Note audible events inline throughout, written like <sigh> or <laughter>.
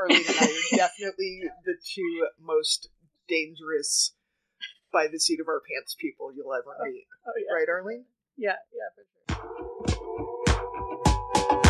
Arlene and I are <laughs> definitely the two most dangerous by the seat of our pants people you'll ever oh, meet. Oh, yeah. Right, Arlene? Yeah, yeah, for sure.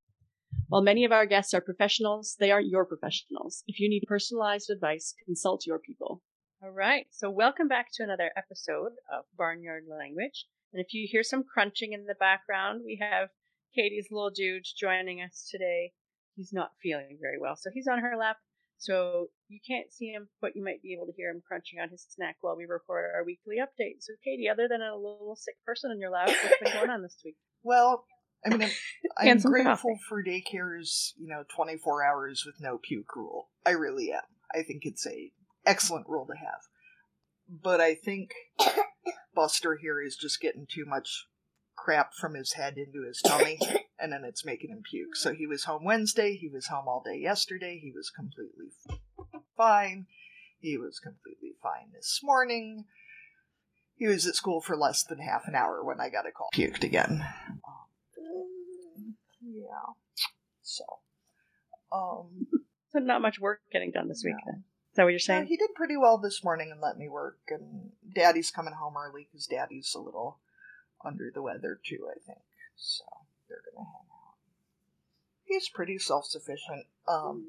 While many of our guests are professionals, they aren't your professionals. If you need personalized advice, consult your people. All right, so welcome back to another episode of Barnyard Language. And if you hear some crunching in the background, we have Katie's little dude joining us today. He's not feeling very well, so he's on her lap. So you can't see him, but you might be able to hear him crunching on his snack while we record our weekly update. So, Katie, other than a little sick person in your lap, what's been going on this week? Well, I mean, I'm, <laughs> I'm grateful coffee. for daycare's, you know, 24 hours with no puke rule. I really am. I think it's a excellent rule to have. But I think <coughs> Buster here is just getting too much crap from his head into his tummy, and then it's making him puke. So he was home Wednesday. He was home all day yesterday. He was completely fine. He was completely fine this morning. He was at school for less than half an hour when I got a call. Puked again. Yeah. So, um, So, not much work getting done this week No. then. Is that what you're yeah, saying? he did pretty well this morning and let me work. And Daddy's coming home early because Daddy's a little under the weather too. I think so. They're gonna hang out. He's pretty self-sufficient. Um,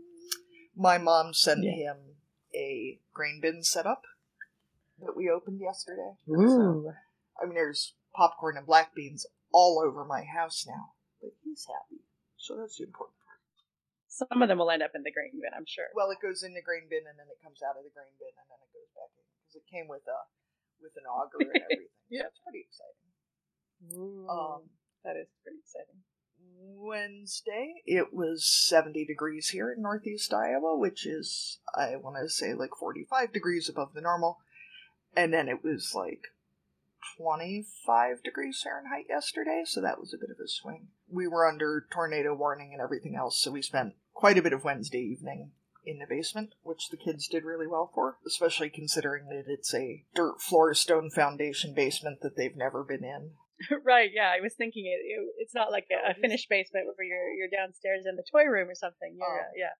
my mom sent Yeah. him a grain bin setup that we opened yesterday. So, I mean, there's popcorn and black beans all over my house now, but he's happy, so that's the important part. Some of them will end up in the grain bin, I'm sure. Well, it goes in the grain bin and then it comes out of the grain bin and then it goes back in because it came with a with an auger and <laughs> everything. Yeah. so it's pretty exciting. Ooh, Um, that is pretty exciting. Wednesday, it was 70 degrees here in northeast Iowa, which is, I want to say, like 45 degrees above the normal. And then it was like 25 degrees Fahrenheit yesterday, so that was a bit of a swing. We were under tornado warning and everything else, so we spent quite a bit of Wednesday evening in the basement, which the kids did really well for, especially considering that it's a dirt floor stone foundation basement that they've never been in. <laughs> right, yeah, I was thinking it, it it's not like a, a oh, finished basement where you're you're downstairs in the toy room or something. You're Oh. yeah.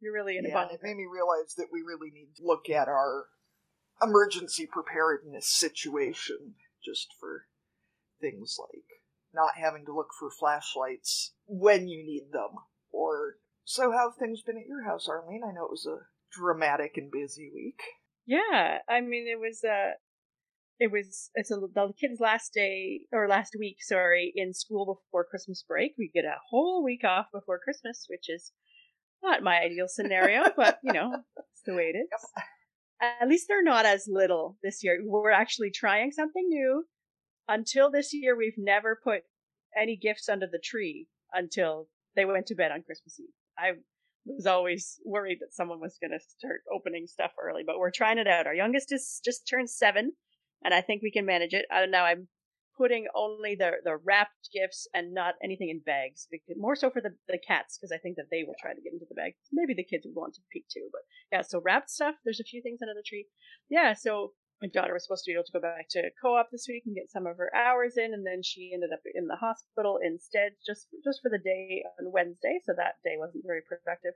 You're really in a Yeah, it made me realize that we really need to look at our emergency preparedness situation just for things like not having to look for flashlights when you need them. Or so how have things been at your house, Arlene? I know it was a dramatic and busy week. Yeah, I mean it was uh it was it's a, the kids last day or last week, sorry, in school before Christmas break. We get a whole week off before Christmas, which is not my ideal scenario, but you know, it's the way it <laughs> is. At least they're not as little this year. We're actually trying something new. Until this year, we've never put any gifts under the tree until they went to bed on Christmas Eve. I was always worried that someone was going to start opening stuff early, but we're trying it out. Our youngest is just turned seven, and I think we can manage it. Uh, now I'm putting only the the wrapped gifts and not anything in bags, because, more so for the the cats because I think that they will try to get into the bag. Maybe the kids would want to peek too, but yeah. So wrapped stuff. There's a few things under the tree. Yeah. So my daughter was supposed to be able to go back to co-op this week and get some of her hours in, and then she ended up in the hospital instead, just just for the day on Wednesday. So that day wasn't very productive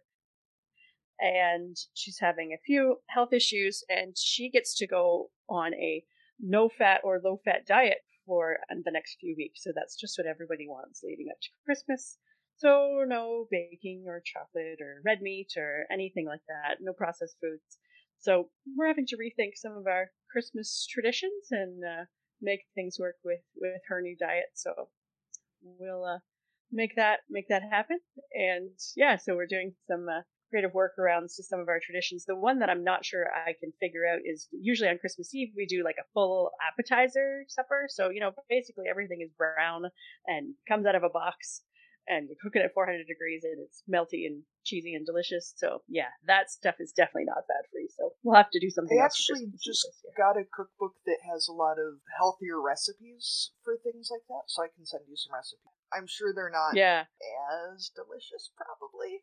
and she's having a few health issues and she gets to go on a no fat or low fat diet for uh, the next few weeks. So that's just what everybody wants leading up to christmas. So no baking or chocolate or red meat or anything like that. No processed foods. So we're having to rethink some of our christmas traditions and uh, make things work with with her new diet. So we'll uh, make that make that happen. And yeah so we're doing some uh, creative workarounds to some of our traditions. The one that I'm not sure I can figure out is usually on Christmas Eve we do like a full appetizer supper. So you know basically everything is brown and comes out of a box and you cook it at 400 degrees and it's melty and cheesy and delicious. So yeah, that stuff is definitely not bad for you. So we'll have to do something. I actually just got a cookbook that has a lot of healthier recipes for things like that, so I can send you some recipes. I'm sure they're not yeah. as delicious, probably,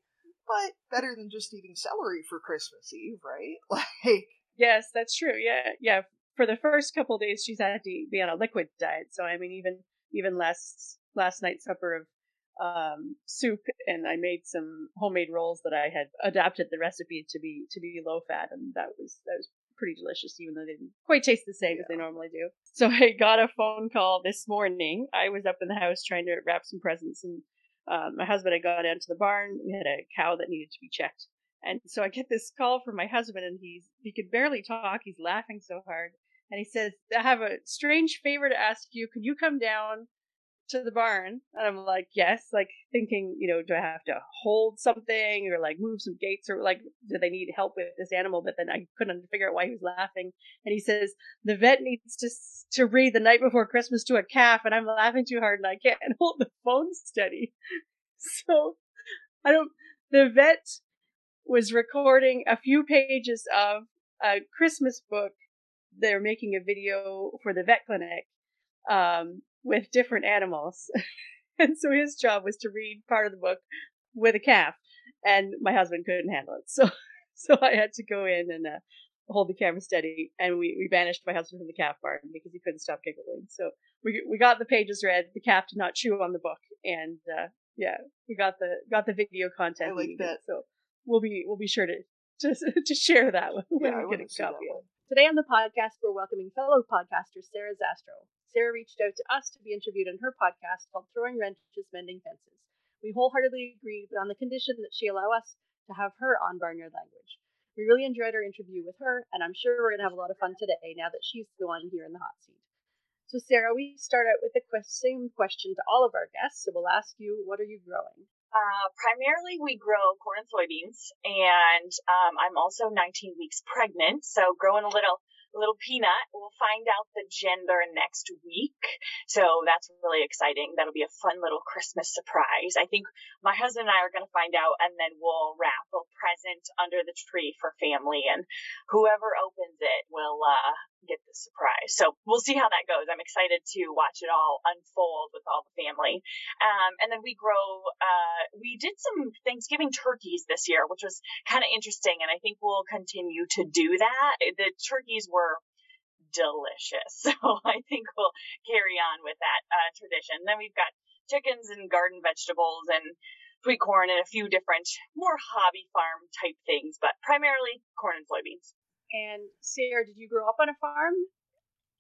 but better than just eating celery for Christmas Eve, right? <laughs> Like yes, that's true. Yeah, yeah. For the first couple days, she's had to be on a liquid diet. So I mean, even even last last night's supper of um, soup and I made some homemade rolls that I had adapted the recipe to be to be low fat and that was that was pretty delicious even though they didn't quite taste the same yeah. as they normally do. So <laughs> I got a phone call this morning. I was up in the house trying to wrap some presents and um, my husband had gone down to the barn. We had a cow that needed to be checked. And so I get this call from my husband and he's he could barely talk. He's laughing so hard. And he says, I have a strange favor to ask you. Can you come down to the barn and i'm like yes like thinking you know do i have to hold something or like move some gates or like do they need help with this animal? But then i couldn't figure out why he was laughing. And he says the vet needs to to read the night before christmas to a calf and i'm laughing too hard and i can't <laughs> hold the phone steady. <laughs> So i don't the vet was recording a few pages of a christmas book. They're making a video for the vet clinic um, with different animals. <laughs> and so his job was to read part of the book with a calf, and my husband couldn't handle it. So <laughs> so I had to go in and uh, hold the camera steady, and we, we banished my husband from the calf barn because he couldn't stop giggling. So we we got the pages read. The calf did not chew on the book, and uh, yeah, we got the got the video content. I like that. So we'll be we'll be sure to <laughs> to, to share that when yeah, we get a copy of it. Today on the podcast, we're welcoming fellow podcaster Sarah Zastrow. Sarah reached out to us to be interviewed on her podcast called Throwing Wrenches Mending Fences. We wholeheartedly agreed, but on the condition that she allow us to have her on Barnyard Language. We really enjoyed our interview with her, and I'm sure we're going to have a lot of fun today now that she's the one here in the hot seat. So, Sarah, we start out with the same question to all of our guests. So, we'll ask you, what are you growing? Uh, primarily, we grow corn and soybeans, and um, I'm also 19 weeks pregnant, so growing a little little peanut. We'll find out the gender next week. So that's really exciting. That'll be a fun little Christmas surprise. I think my husband and I are going to find out and then we'll wrap a present under the tree for family and whoever opens it will, uh, get the surprise. So we'll see how that goes. I'm excited to watch it all unfold with all the family. Um, and then we grow, uh, we did some Thanksgiving turkeys this year, which was kind of interesting. And I think we'll continue to do that. The turkeys were delicious. <laughs> So I think we'll carry on with that uh, tradition. Then we've got chickens and garden vegetables and sweet corn and a few different more hobby farm type things, but primarily corn and soybeans. And Sarah, did you grow up on a farm?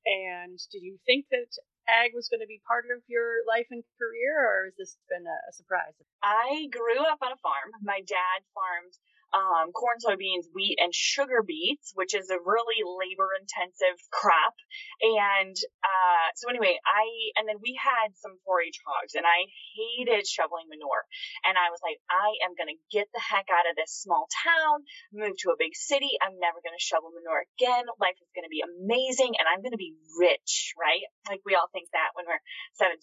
And did you think that ag was going to be part of your life and career, or has this been a, a surprise? I grew up on a farm. My dad farmed um, corn, soybeans, wheat, and sugar beets, which is a really labor intensive crop. And uh, so, anyway, I, and then we had some 4 H hogs, and I hated shoveling manure. And I was like, I am going to get the heck out of this small town, move to a big city. I'm never going to shovel manure again. Life is going to be amazing, and I'm going to be rich, right? Like we all think that when we're 17.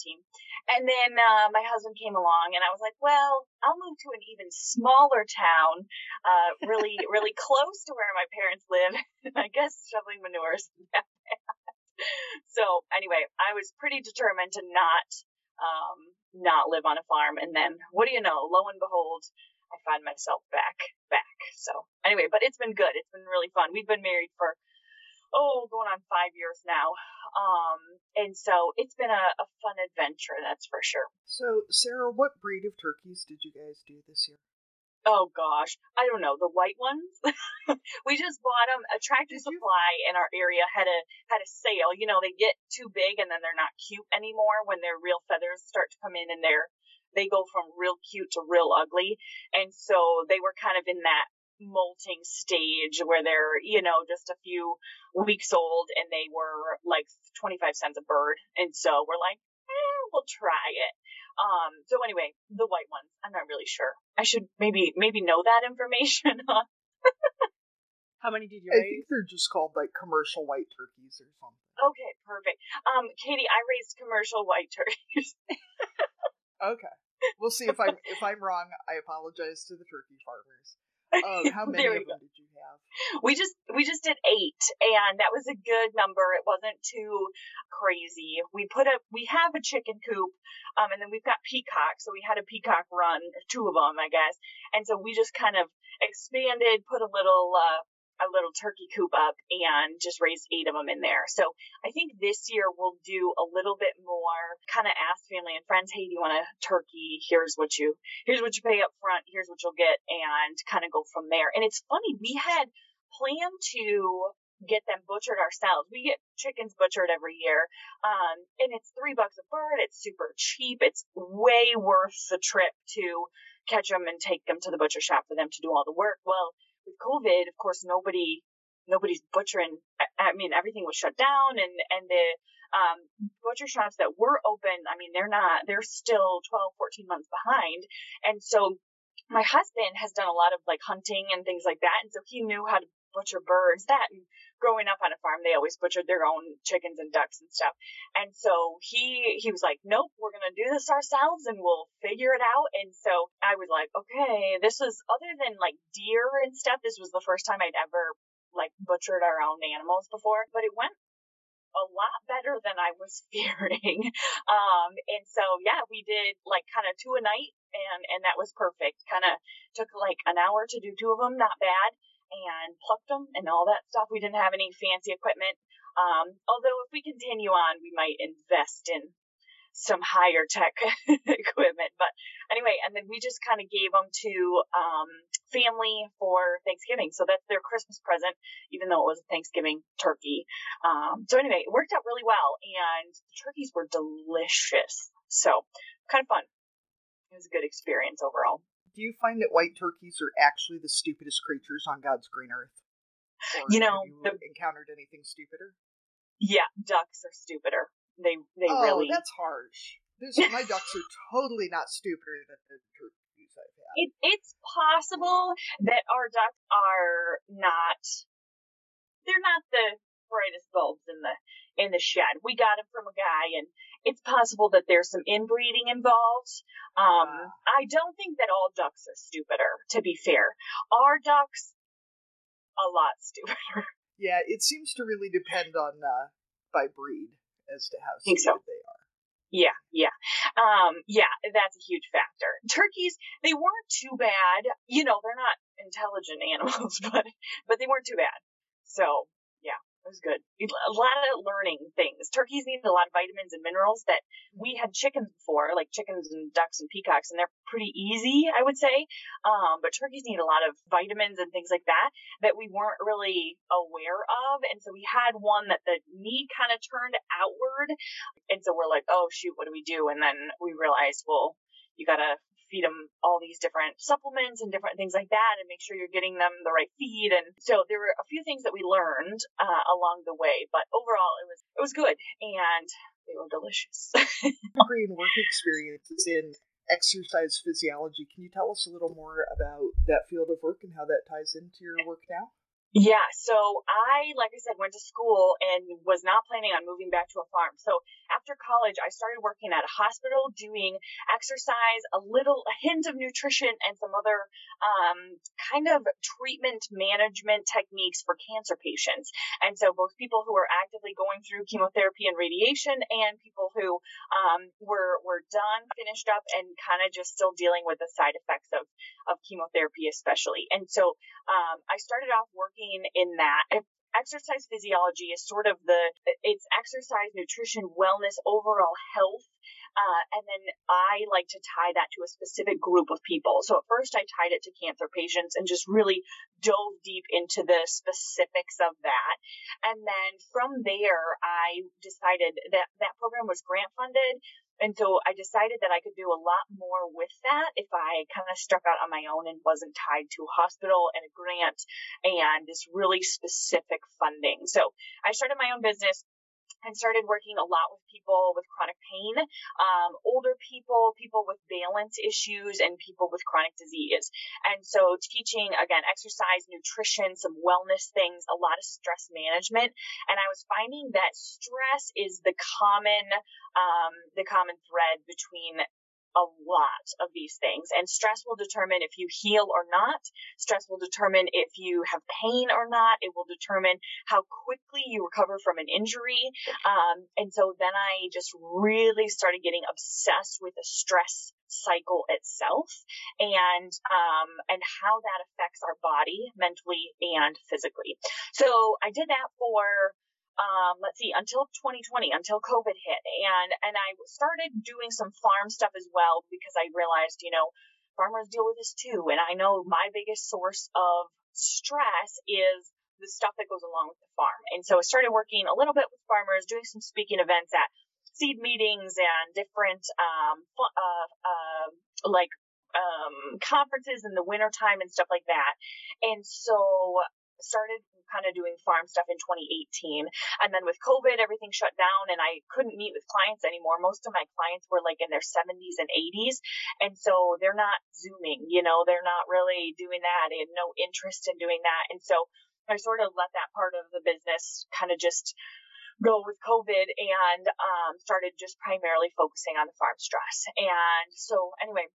And then uh, my husband came along, and I was like, well, I'll move to an even smaller town uh, really, really close to where my parents live. <laughs> I guess shoveling manure. <laughs> So anyway, I was pretty determined to not, um, not live on a farm. And then what do you know? Lo and behold, I find myself back, back. So anyway, but it's been good. It's been really fun. We've been married for, oh, going on five years now. Um, and so it's been a, a fun adventure, that's for sure. So, Sarah, what breed of turkeys did you guys do this year? Oh gosh, I don't know the white ones. <laughs> we just bought them. A tractor supply in our area had a had a sale. You know, they get too big and then they're not cute anymore when their real feathers start to come in and they're they go from real cute to real ugly. And so they were kind of in that molting stage where they're you know just a few weeks old and they were like 25 cents a bird. And so we're like, eh, we'll try it. Um, so anyway, the white ones. I'm not really sure. I should maybe maybe know that information. <laughs> How many did you I raise? think they're just called like commercial white turkeys or something. okay, perfect. Um, Katie, I raised commercial white turkeys. <laughs> Okay. We'll see if I'm if I'm wrong. I apologize to the turkey farmers. Um, <laughs> how many of them did you have? we just we just did eight and that was a good number. It wasn't too crazy. We put a we have a chicken coop um and then we've got peacock so we had a peacock run two of them i guess. And so we just kind of expanded put a little uh a little turkey coop up and just raised eight of them in there. So I think this year we'll do a little bit more kind of ask family and friends, hey, do you want a turkey? Here's what you here's what you pay up front, here's what you'll get, and kind of go from there. And it's funny, we had planned to get them butchered ourselves. We get chickens butchered every year. Um, and it's three bucks a bird. It's super cheap. It's way worth the trip to catch them and take them to the butcher shop for them to do all the work. Well, COVID, of course, nobody, nobody's butchering. I, mean, everything was shut down and, and the, um, butcher shops that were open, I mean, they're not, they're still 12, 14 months behind. And so my husband has done a lot of like hunting and things like that. And so he knew how to butcher birds. That and growing up on a farm, they always butchered their own chickens and ducks and stuff. And so he he was like, "Nope, we're gonna do this ourselves, and we'll figure it out." And so I was like, "Okay, this was other than like deer and stuff. This was the first time I'd ever like butchered our own animals before, but it went." a lot better than I was <laughs> fearing. Um, and so yeah, we did like kind of two a night and, and that was perfect. Kind of took like an hour to do two of them, not bad and plucked them and all that stuff. We didn't have any fancy equipment. Um, although if we continue on, we might invest in some higher tech <laughs> equipment. But anyway, and then we just kind of gave them to um, family for Thanksgiving. So that's their Christmas present, even though it was a Thanksgiving turkey. Um, so anyway, it worked out really well, and the turkeys were delicious. So kind of fun. It was a good experience overall. Do you find that white turkeys are actually the stupidest creatures on God's green earth? Or You know, have you the- encountered anything stupider? Yeah, ducks are stupider. They they oh, really. that's harsh. This, my ducks are <laughs> totally not stupider than the turkeys I've had. It, it's possible that our ducks are not. They're not the brightest bulbs in the in the shed. We got them from a guy, and it's possible that there's some inbreeding involved. Um. I don't think that all ducks are stupider. To be fair, our ducks a lot stupider. <laughs> Yeah, it seems to really depend on uh, by breed as to how Think so. stupid they are. Yeah, yeah. Um, yeah, that's a huge factor. Turkeys, they weren't too bad. You know, they're not intelligent <laughs> animals, but but they weren't too bad. So, it was good. A lot of learning things. Turkeys need a lot of vitamins and minerals that we had chickens before, like chickens and ducks and peacocks, and they're pretty easy, I would say. Um, but turkeys need a lot of vitamins and things like that that we weren't really aware of. And so we had one that the knee kind of turned outward. And so we're like, oh, shoot, what do we do? And then we realized, well, you got to feed them all these different supplements and different things like that and make sure you're getting them the right feed. And so there were a few things that we learned uh, along the way, but overall it was, it was good and they were delicious. <laughs> And work experiences in exercise physiology. Can you tell us a little more about that field of work and how that ties into your work now? Yeah, so I, like I said, went to school and was not planning on moving back to a farm. So after college, I started working at a hospital doing exercise, a little, a hint of nutrition, and some other um, kind of treatment management techniques for cancer patients. And so both people who were actively going through chemotherapy and radiation and people who um, were, were done, finished up, and kind of just still dealing with the side effects of, of chemotherapy, especially. And so um, I started off working in that. Exercise physiology is sort of the it's exercise, nutrition, wellness, overall health. Uh, and then I like to tie that to a specific group of people. So at first I tied it to cancer patients and just really dove deep into the specifics of that. And then from there, I decided that that program was grant funded. And so I decided that I could do a lot more with that if I kind of struck out on my own and wasn't tied to a hospital and a grant and this really specific funding. So I started my own business and started working a lot with people with chronic pain, um, older people, people with balance issues, and people with chronic disease. And so teaching, again, exercise, nutrition, some wellness things, a lot of stress management. And I was finding that stress is the common, um, the common thread between a lot of these things. And stress will determine if you heal or not. Stress will determine if you have pain or not. It will determine how quickly you recover from an injury. Um, and so then I just really started getting obsessed with the stress cycle itself and um, and how that affects our body mentally and physically. So I did that for um, let's see, until 2020, until COVID hit. And, and I started doing some farm stuff as well because I realized, you know, farmers deal with this too. And I know my biggest source of stress is the stuff that goes along with the farm. And so I started working a little bit with farmers, doing some speaking events at seed meetings and different, um, uh, uh, like, um, conferences in the wintertime and stuff like that. And so started kind of doing farm stuff in 2018. And then with COVID, everything shut down and I couldn't meet with clients anymore. Most of my clients were like in their 70s and 80s. And so they're not Zooming, you know, they're not really doing that. They had no interest in doing that. And so I sort of let that part of the business kind of just go with COVID and um, started just primarily focusing on the farm stress. And so, anyway,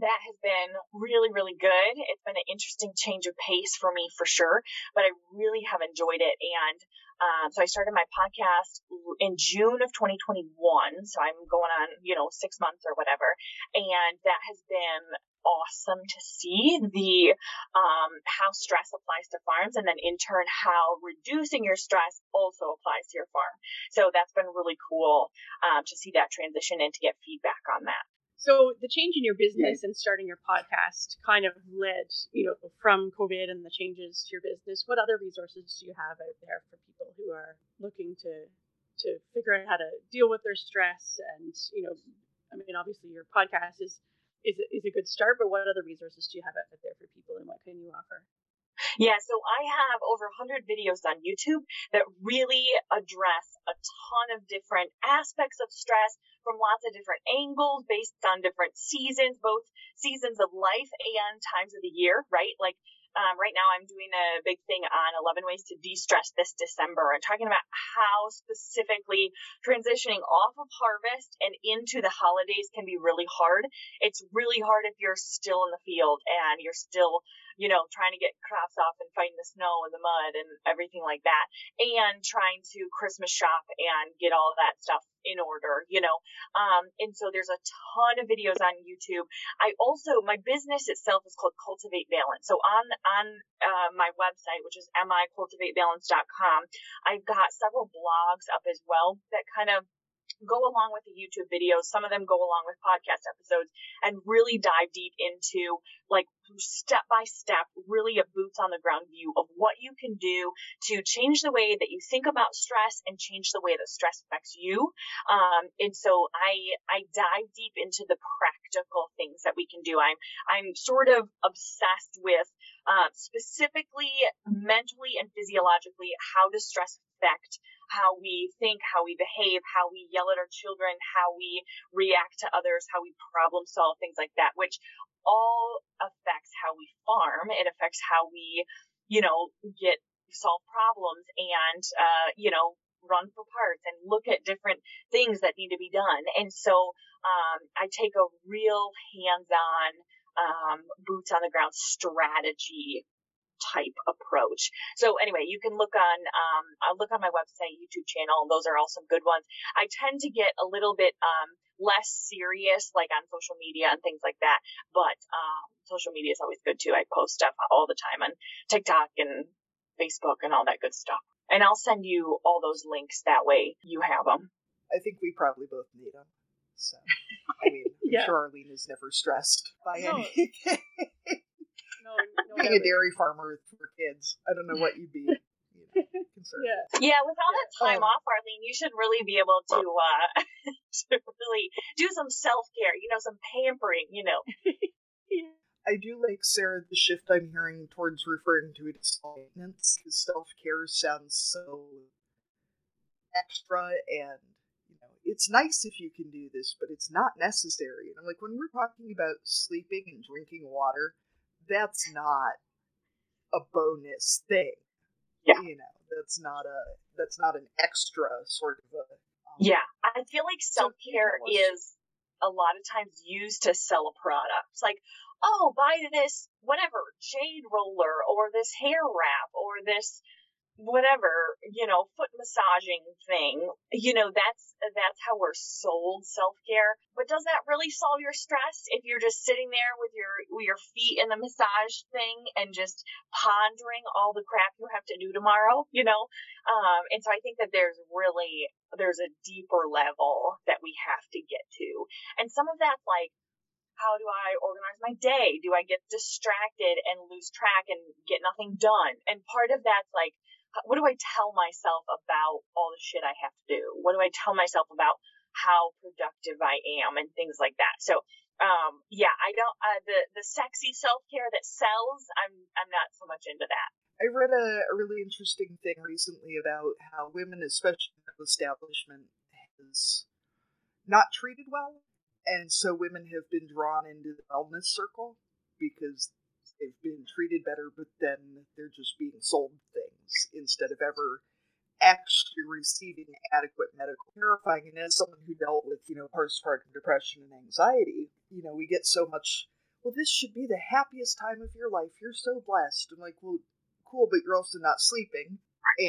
that has been really, really good. It's been an interesting change of pace for me for sure, but I really have enjoyed it. And um, so I started my podcast in June of 2021. So I'm going on, you know, six months or whatever. And that has been awesome to see the um, how stress applies to farms and then in turn how reducing your stress also applies to your farm so that's been really cool um, to see that transition and to get feedback on that so the change in your business and starting your podcast kind of led, you know, from COVID and the changes to your business. What other resources do you have out there for people who are looking to to figure out how to deal with their stress? And you know, I mean, obviously your podcast is is is a good start, but what other resources do you have out there for people, and what can you offer? Yeah, so I have over 100 videos on YouTube that really address a ton of different aspects of stress from lots of different angles based on different seasons, both seasons of life and times of the year, right? Like um, right now, I'm doing a big thing on 11 ways to de-stress this December and talking about how specifically transitioning off of harvest and into the holidays can be really hard. It's really hard if you're still in the field and you're still you know, trying to get crops off and fighting the snow and the mud and everything like that, and trying to Christmas shop and get all that stuff in order, you know. Um, and so there's a ton of videos on YouTube. I also my business itself is called Cultivate Balance. So on on uh, my website, which is micultivatebalance.com, I've got several blogs up as well that kind of go along with the YouTube videos. Some of them go along with podcast episodes and really dive deep into like step by step, really a boots on the ground view of what you can do to change the way that you think about stress and change the way that stress affects you. Um, and so I, I dive deep into the practical things that we can do. I'm, I'm sort of obsessed with, uh, specifically mentally and physiologically, how does stress affect how we think, how we behave, how we yell at our children, how we react to others, how we problem solve, things like that, which all affects how we farm. It affects how we, you know, get solve problems and, uh, you know, run for parts and look at different things that need to be done. And so, um, I take a real hands-on, um, boots on the ground strategy type approach. So anyway, you can look on um, I'll look on my website, YouTube channel. Those are all some good ones. I tend to get a little bit um, less serious, like on social media and things like that. But um, social media is always good too. I post stuff all the time on TikTok and Facebook and all that good stuff. And I'll send you all those links that way you have them. I think we probably both need them. So, I <laughs> mean, I'm Yeah. sure Arlene is never stressed by No. anything. <laughs> No, no Being a dairy farmer four kids, I don't know what you'd be you know, <laughs> concerned. Yeah. Yeah, with all that time Um, off, Arlene, you should really be able to uh <laughs> to really do some self care, you know, some pampering, you know. <laughs> I do like Sarah the shift I'm hearing towards referring to it as maintenance because self care sounds so extra and you know it's nice if you can do this but it's not necessary and i'm like when we're talking about sleeping and drinking water that's not a bonus thing yeah. you know that's not a that's not an extra sort of a um, yeah i feel like self-care is a lot of times used to sell a product it's like oh buy this whatever jade roller or this hair wrap or this whatever, you know, foot massaging thing, you know, that's, that's how we're sold self-care. But does that really solve your stress if you're just sitting there with your, with your feet in the massage thing and just pondering all the crap you have to do tomorrow, you know? Um, and so I think that there's really, there's a deeper level that we have to get to. And some of that's like, how do I organize my day? Do I get distracted and lose track and get nothing done? And part of that's like, what do I tell myself about all the shit I have to do? What do I tell myself about how productive I am and things like that? So, um, yeah, I don't, uh, the, the sexy self-care that sells, I'm, I'm not so much into that. I read a, a really interesting thing recently about how women, especially in the establishment, has not treated well. And so women have been drawn into the wellness circle because they've been treated better, but then they're just being sold things instead of ever actually receiving adequate medical terrifying. And as someone who dealt with, you know, postpartum depression and anxiety, you know, we get so much, well, this should be the happiest time of your life. You're so blessed. I'm like, well, cool, but you're also not sleeping.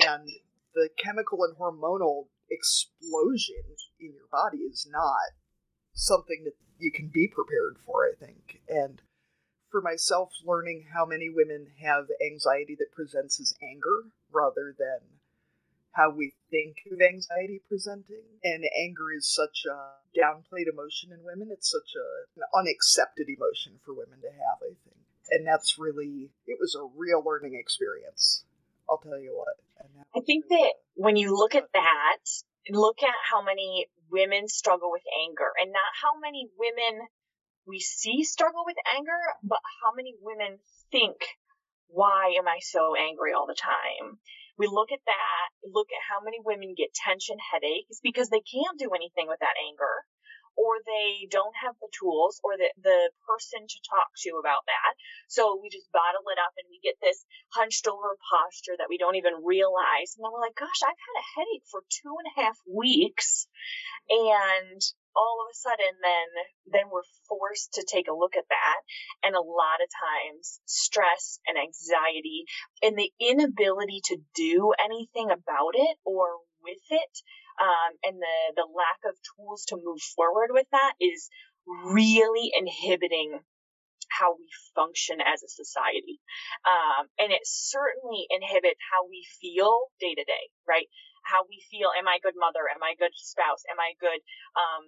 And the chemical and hormonal explosion in your body is not something that you can be prepared for, I think. And for myself learning how many women have anxiety that presents as anger rather than how we think of anxiety presenting. And anger is such a downplayed emotion in women. It's such a, an unaccepted emotion for women to have, I think. And that's really, it was a real learning experience. I'll tell you what. I think that when you look at that, look at how many women struggle with anger and not how many women we see struggle with anger, but how many women think, why am I so angry all the time? We look at that, look at how many women get tension headaches because they can't do anything with that anger or they don't have the tools or the, the person to talk to about that. So we just bottle it up and we get this hunched over posture that we don't even realize. And then we're like, gosh, I've had a headache for two and a half weeks. And all of a sudden then then we're forced to take a look at that and a lot of times stress and anxiety and the inability to do anything about it or with it um, and the the lack of tools to move forward with that is really inhibiting how we function as a society. Um, and it certainly inhibits how we feel day to day, right? How we feel, am I a good mother? Am I a good spouse? Am I a good um,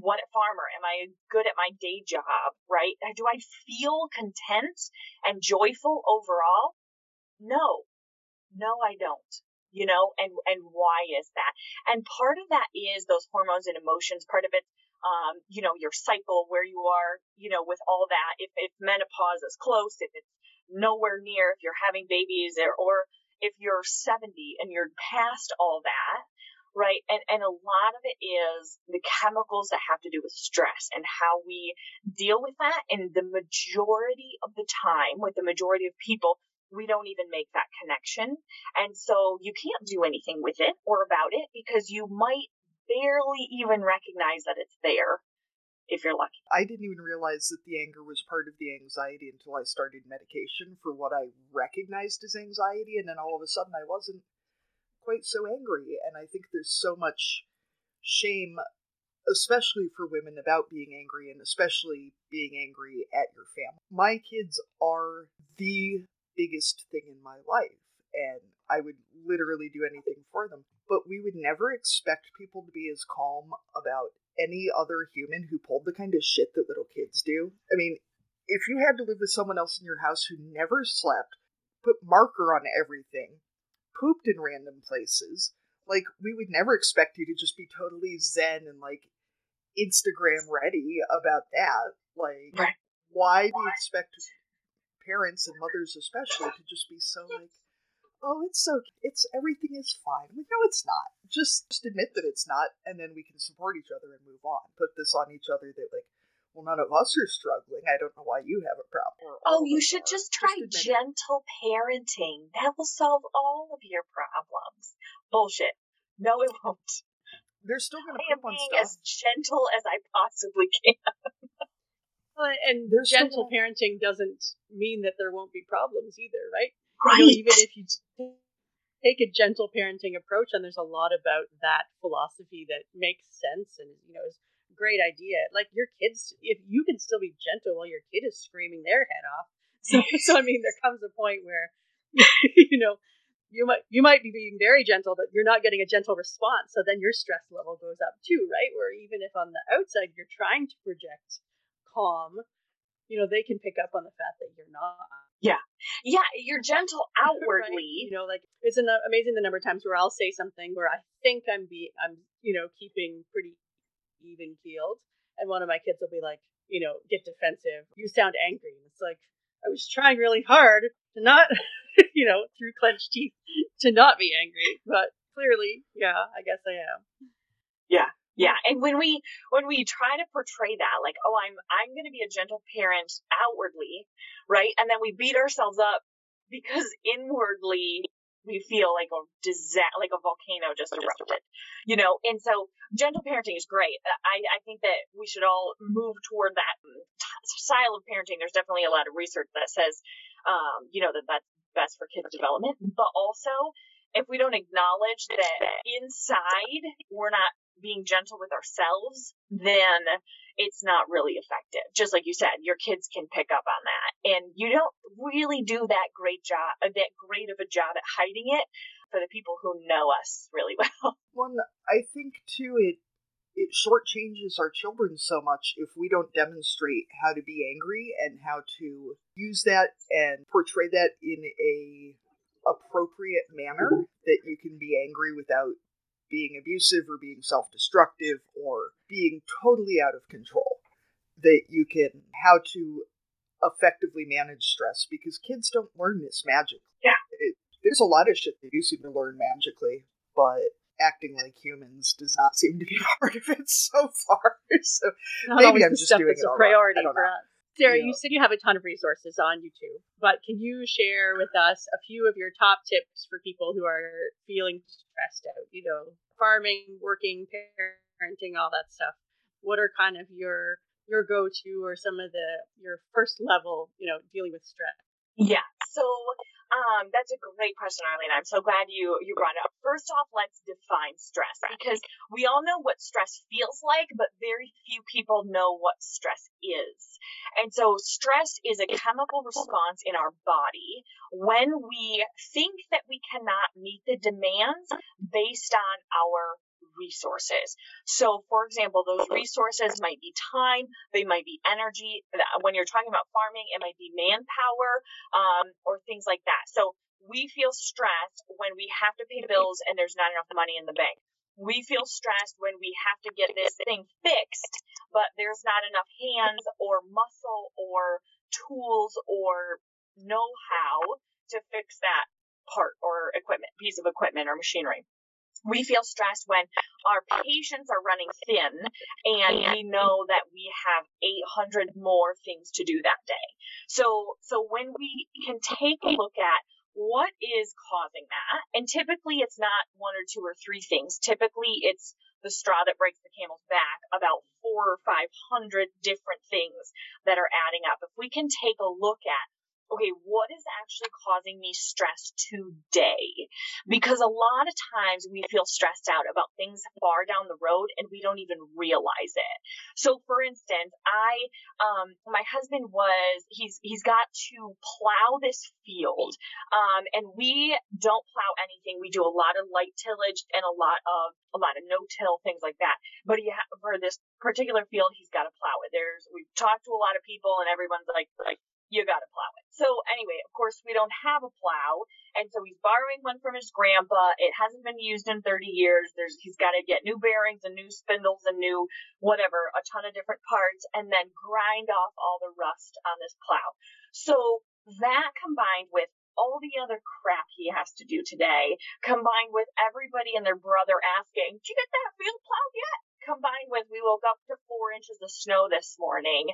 what a farmer? Am I good at my day job? Right? Do I feel content and joyful overall? No, no, I don't. You know, and and why is that? And part of that is those hormones and emotions. Part of it, um, you know, your cycle, where you are, you know, with all that. If if menopause is close, if it's nowhere near, if you're having babies, or, or if you're 70 and you're past all that, right? And, and a lot of it is the chemicals that have to do with stress and how we deal with that. And the majority of the time, with the majority of people, we don't even make that connection. And so you can't do anything with it or about it because you might barely even recognize that it's there if you're lucky. I didn't even realize that the anger was part of the anxiety until I started medication for what I recognized as anxiety, and then all of a sudden I wasn't quite so angry. And I think there's so much shame, especially for women, about being angry and especially being angry at your family. My kids are the biggest thing in my life, and I would literally do anything for them. But we would never expect people to be as calm about any other human who pulled the kind of shit that little kids do. I mean, if you had to live with someone else in your house who never slept, put marker on everything, pooped in random places. Like, we would never expect you to just be totally zen and, like, Instagram ready about that. Like, right. why do you expect parents and mothers especially to just be so, like, oh, it's so, it's everything is fine. I'm like, no, it's not. Just, just admit that it's not, and then we can support each other and move on. Put this on each other that like, well, none of us are struggling. I don't know why you have a problem. Oh, you should are. just try just gentle parenting. That will solve all of your problems. Bullshit. No, it won't. They're still going to put on being stuff. as gentle as I possibly can. <laughs> Well, and There's gentle parenting doesn't mean that there won't be problems either, right? Right. You know, even if you take a gentle parenting approach, and there's a lot about that philosophy that makes sense and you know is a great idea. Like your kids, if you can still be gentle while your kid is screaming their head off. <laughs> So, so I mean, there comes a point where <laughs> you know you might you might be being very gentle, but you're not getting a gentle response. So then your stress level goes up too, right? Where even if on the outside you're trying to project calm, you know, they can pick up on the fact that you're not. Yeah. Yeah, you're gentle <laughs> outwardly. right? You know, like it's an amazing the number of times where I'll say something where I think I'm be I'm, you know, keeping pretty even keeled. And one of my kids will be like, you know, get defensive. You sound angry. And it's like, I was trying really hard to not, <laughs> you know, through clenched teeth to not be angry. But clearly, yeah, I guess I am. Yeah. Yeah, and when we when we try to portray that like, oh, I'm I'm going to be a gentle parent outwardly, right? And then we beat ourselves up because inwardly we feel like a disaster, like a volcano just erupted, you know. And so, gentle parenting is great. I I think that we should all move toward that style of parenting. There's definitely a lot of research that says, um, you know, that that's best for kids' development, but also if we don't acknowledge that inside we're not being gentle with ourselves, then it's not really effective. Just like you said, your kids can pick up on that. And you don't really do that great job, uh, that great of a job at hiding it for the people who know us really <laughs> well. One, I think too, it it shortchanges our children so much if we don't demonstrate how to be angry and how to use that and portray that in a appropriate manner that you can be angry without being abusive or being self destructive or being totally out of control. That you can, how to effectively manage stress because kids don't learn this magically. Yeah. It, there's a lot of shit that you seem to learn magically, but acting like humans does not seem to be <laughs> part of it so far. <laughs> So not maybe I'm just doing it a priority for us. Sarah, you, you said you have a ton of resources on YouTube, but can you share with us a few of your top tips for people who are feeling stressed out? You know, farming, working, parenting, all that stuff. What are kind of your your go to or some of the your first level, you know, dealing with stress? Yeah. So um, that's a great question, Arlene. I'm so glad you you brought it up. First off, let's define stress because we all know what stress feels like, but very few people know what stress is. And so, stress is a chemical response in our body when we think that we cannot meet the demands based on our resources. So, for example, those resources might be time, they might be energy. When you're talking about farming, it might be manpower um, or things like that. So, we feel stressed when we have to pay bills and there's not enough money in the bank. We feel stressed when we have to get this thing fixed, but there's not enough hands or muscle or tools or know how to fix that part or equipment, piece of equipment or machinery we feel stressed when our patience are running thin and we know that we have 800 more things to do that day. So, so when we can take a look at what is causing that, and typically it's not one or two or three things. Typically it's the straw that breaks the camel's back, about four or five hundred different things that are adding up. If we can take a look at okay, what is actually causing me stress today? Because a lot of times we feel stressed out about things far down the road and we don't even realize it. So for instance, I, um, my husband was, he's, he's got to plow this field. Um, and we don't plow anything. We do a lot of light tillage and a lot of, a lot of no-till, things like that. But he, ha- for this particular field, he's got to plow it. There's, we've talked to a lot of people and everyone's like, like, you gotta plow it. So anyway, of course we don't have a plow, and so he's borrowing one from his grandpa. It hasn't been used in 30 years. There's he's got to get new bearings and new spindles and new whatever, a ton of different parts, and then grind off all the rust on this plow. So that combined with all the other crap he has to do today, combined with everybody and their brother asking, Did you get that field plowed yet? Combined with we woke up to four inches of snow this morning.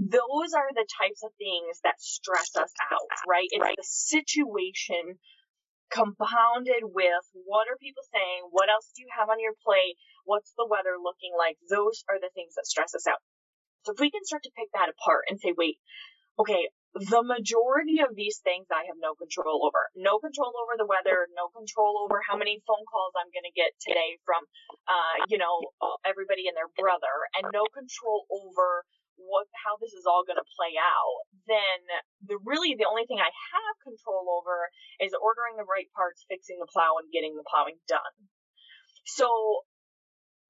Those are the types of things that stress us out, right? It's right. the situation compounded with what are people saying? What else do you have on your plate? What's the weather looking like? Those are the things that stress us out. So if we can start to pick that apart and say, wait, okay, the majority of these things I have no control over. No control over the weather, no control over how many phone calls I'm going to get today from, uh, you know, everybody and their brother, and no control over what how this is all going to play out, then the really the only thing I have control over is ordering the right parts, fixing the plow, and getting the plowing done. So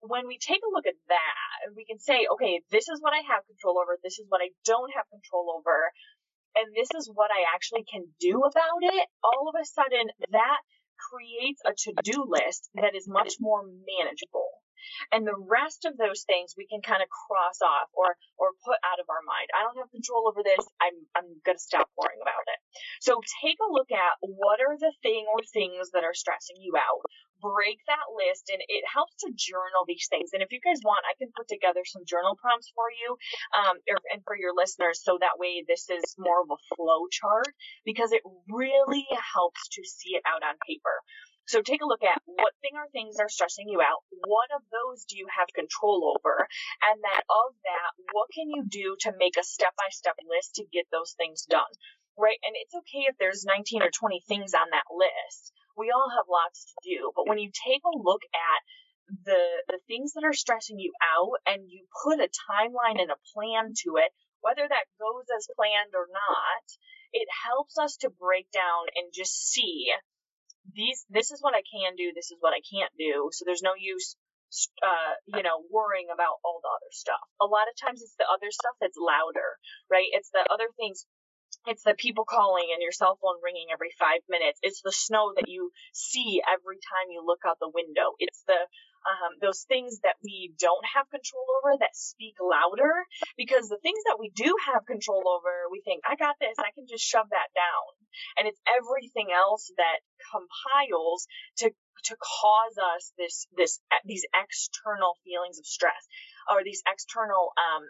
when we take a look at that, we can say, okay, this is what I have control over, this is what I don't have control over, and this is what I actually can do about it. All of a sudden, that creates a to do list that is much more manageable. And the rest of those things we can kind of cross off or or put out of our mind. I don't have control over this. I'm I'm gonna stop worrying about it. So take a look at what are the thing or things that are stressing you out. Break that list and it helps to journal these things. And if you guys want, I can put together some journal prompts for you um, or, and for your listeners so that way this is more of a flow chart because it really helps to see it out on paper. So take a look at what thing or things are stressing you out. What of those do you have control over? And then of that, what can you do to make a step by step list to get those things done? Right? And it's okay if there's 19 or 20 things on that list. We all have lots to do. But when you take a look at the the things that are stressing you out and you put a timeline and a plan to it, whether that goes as planned or not, it helps us to break down and just see these this is what I can do, this is what I can't do. So there's no use uh, you know, worrying about all the other stuff. A lot of times it's the other stuff that's louder, right? It's the other things it's the people calling and your cell phone ringing every five minutes. It's the snow that you see every time you look out the window. It's the um, those things that we don't have control over that speak louder because the things that we do have control over, we think, I got this, I can just shove that down. And it's everything else that compiles to to cause us this this these external feelings of stress or these external um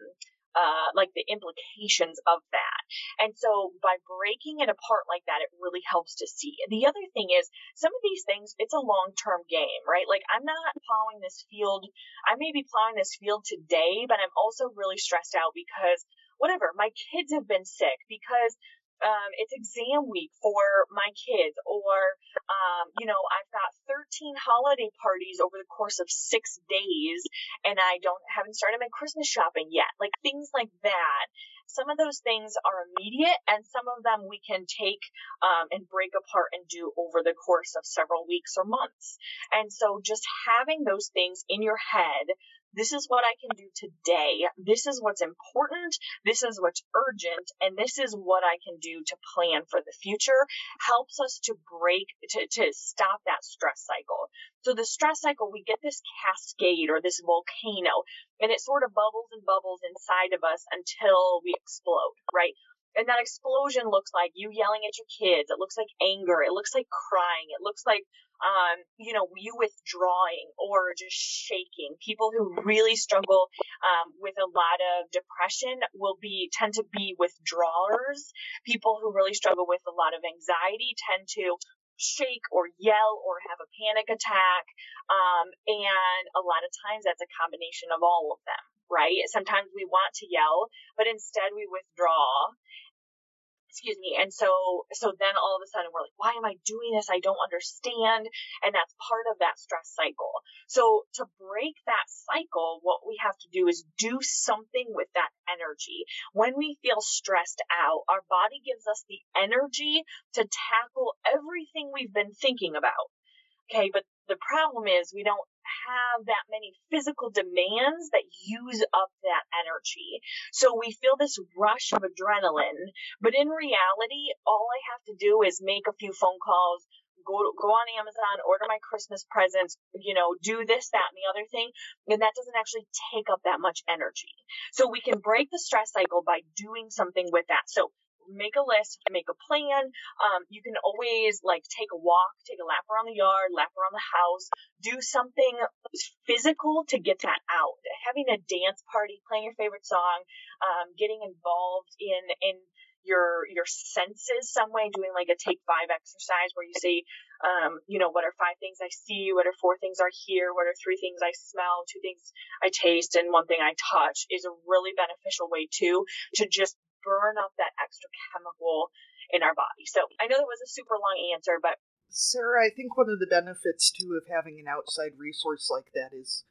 uh, like the implications of that. And so by breaking it apart like that, it really helps to see. The other thing is some of these things, it's a long term game, right? Like I'm not plowing this field. I may be plowing this field today, but I'm also really stressed out because whatever, my kids have been sick because um, it's exam week for my kids, or um, you know, I've got 13 holiday parties over the course of six days, and I don't haven't started my Christmas shopping yet. Like things like that. Some of those things are immediate, and some of them we can take um, and break apart and do over the course of several weeks or months. And so, just having those things in your head this is what I can do today. This is what's important. This is what's urgent. And this is what I can do to plan for the future helps us to break, to, to stop that stress cycle. So the stress cycle, we get this cascade or this volcano and it sort of bubbles and bubbles inside of us until we explode, right? And that explosion looks like you yelling at your kids. It looks like anger. It looks like crying. It looks like, um, you know, you withdrawing or just shaking. People who really struggle um, with a lot of depression will be tend to be withdrawers. People who really struggle with a lot of anxiety tend to shake or yell or have a panic attack. Um, and a lot of times that's a combination of all of them, right? Sometimes we want to yell, but instead we withdraw excuse me and so so then all of a sudden we're like why am i doing this? I don't understand. And that's part of that stress cycle. So to break that cycle what we have to do is do something with that energy. When we feel stressed out our body gives us the energy to tackle everything we've been thinking about. Okay but the problem is we don't have that many physical demands that use up that energy. So we feel this rush of adrenaline, but in reality, all I have to do is make a few phone calls, go go on Amazon, order my Christmas presents, you know, do this, that, and the other thing, and that doesn't actually take up that much energy. So we can break the stress cycle by doing something with that. So make a list, make a plan. Um, you can always like take a walk, take a lap around the yard, lap around the house, do something physical to get that out. Having a dance party, playing your favorite song, um, getting involved in in your your senses some way, doing like a take five exercise where you say, um, you know, what are five things I see, what are four things I hear, what are three things I smell, two things I taste, and one thing I touch is a really beneficial way too to just burn up that extra chemical in our body. So I know that was a super long answer, but Sarah, I think one of the benefits too of having an outside resource like that is,